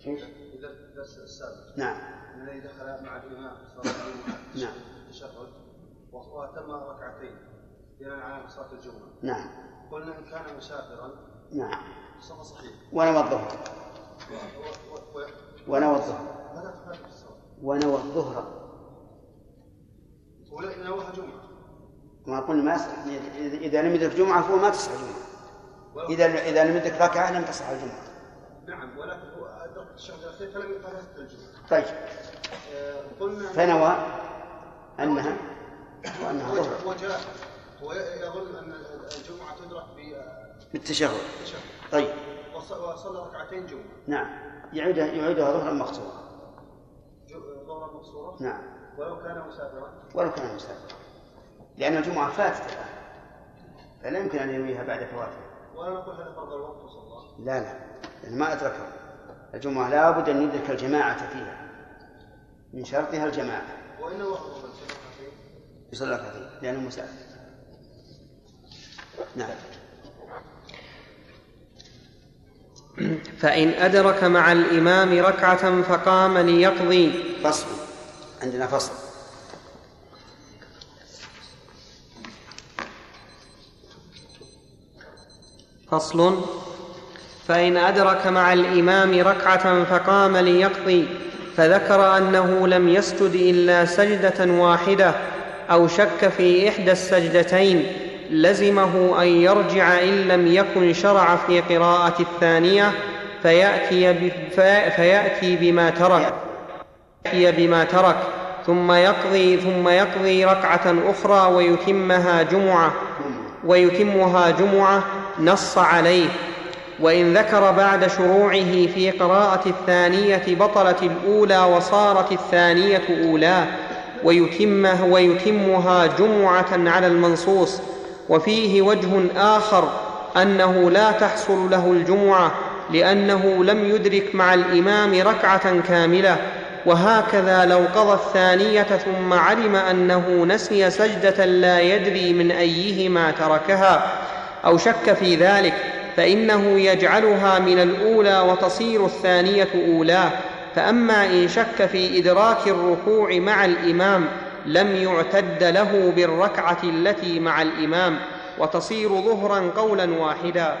في الدرس السابق نعم. الذي دخل مع الإمام في صلاة الجمعة نعم. في التشهد وأتم ركعتين. بناء على صلاة الجمعة. نعم. قلنا إن كان مسافرا نعم. ونوى الظهر. ونوى الظهر. ونوى الظهر. ولا نواها جمعه ما قلنا ما يصح. إذا- لم يدرك جمعة فهو ما تصح الجمعة. إذا إذا لم يدرك ركعة لم تصح الجمعة. نعم ولكن هو ادرك التشهد الأخير فلم يقرأ الجمعة. طيب. آه، قلنا فنوى أنها وأنها ظهر. هو جاهل هو يظن أن الجمعة تدرك بالتشهد. بالتشهد. طيب. وص- وصلى ركعتين جمعة. نعم. يعيدها يعيدها ظهرا مقصورا ظهرا مقصورة نعم. ولو كان مسافرا؟ ولو كان مسافرا. لأن الجمعة فاتت الآن. فلا يمكن أن ينويها بعد فواتها. ولا نقول هذا فرض الوقت وصلى لا لا. لأنه ما أدركه. الجمعة لابد أن يدرك الجماعة فيها. من شرطها الجماعة. وإنه وقت صلى يصلي ركعتين لأنه مسافر. نعم. [CLEARS THROAT] فإن أدرك مع الإمام ركعة فقام ليقضي. فصل. عندنا فصل. فصل. فإن أدرك مع الإمام ركعة فقام ليقضي. فذكر أنه لم يسجد إلا سجدة واحدة أو شك في إحدى السجدتين. لزمه أن يرجع إن لم يكن شرع في قراءة الثانية فيأتي, ب... في... فيأتي بما ترك يأتي بما ترك ثم يقضي ثم يقضي ركعة أخرى ويتمها جمعة ويتمها جمعة نص عليه. وإن ذكر بعد شروعه في قراءة الثانية بطلت الأولى وصارت الثانية أولى ويتمه ويتمها جمعة على المنصوص وفيه وجه آخر أنه لا تحصل له الجمعة لأنه لم يدرك مع الإمام ركعة كاملة وهكذا لو قضى الثانية ثم علم أنه نسي سجدة لا يدري من أيهما تركها أو شك في ذلك فإنه يجعلها من الأولى وتصير الثانية أولى. فأما إن شك في إدراك الركوع مع الإمام لم يعتد له بالركعة التي مع الإمام وتصير ظهرا قولا واحدا.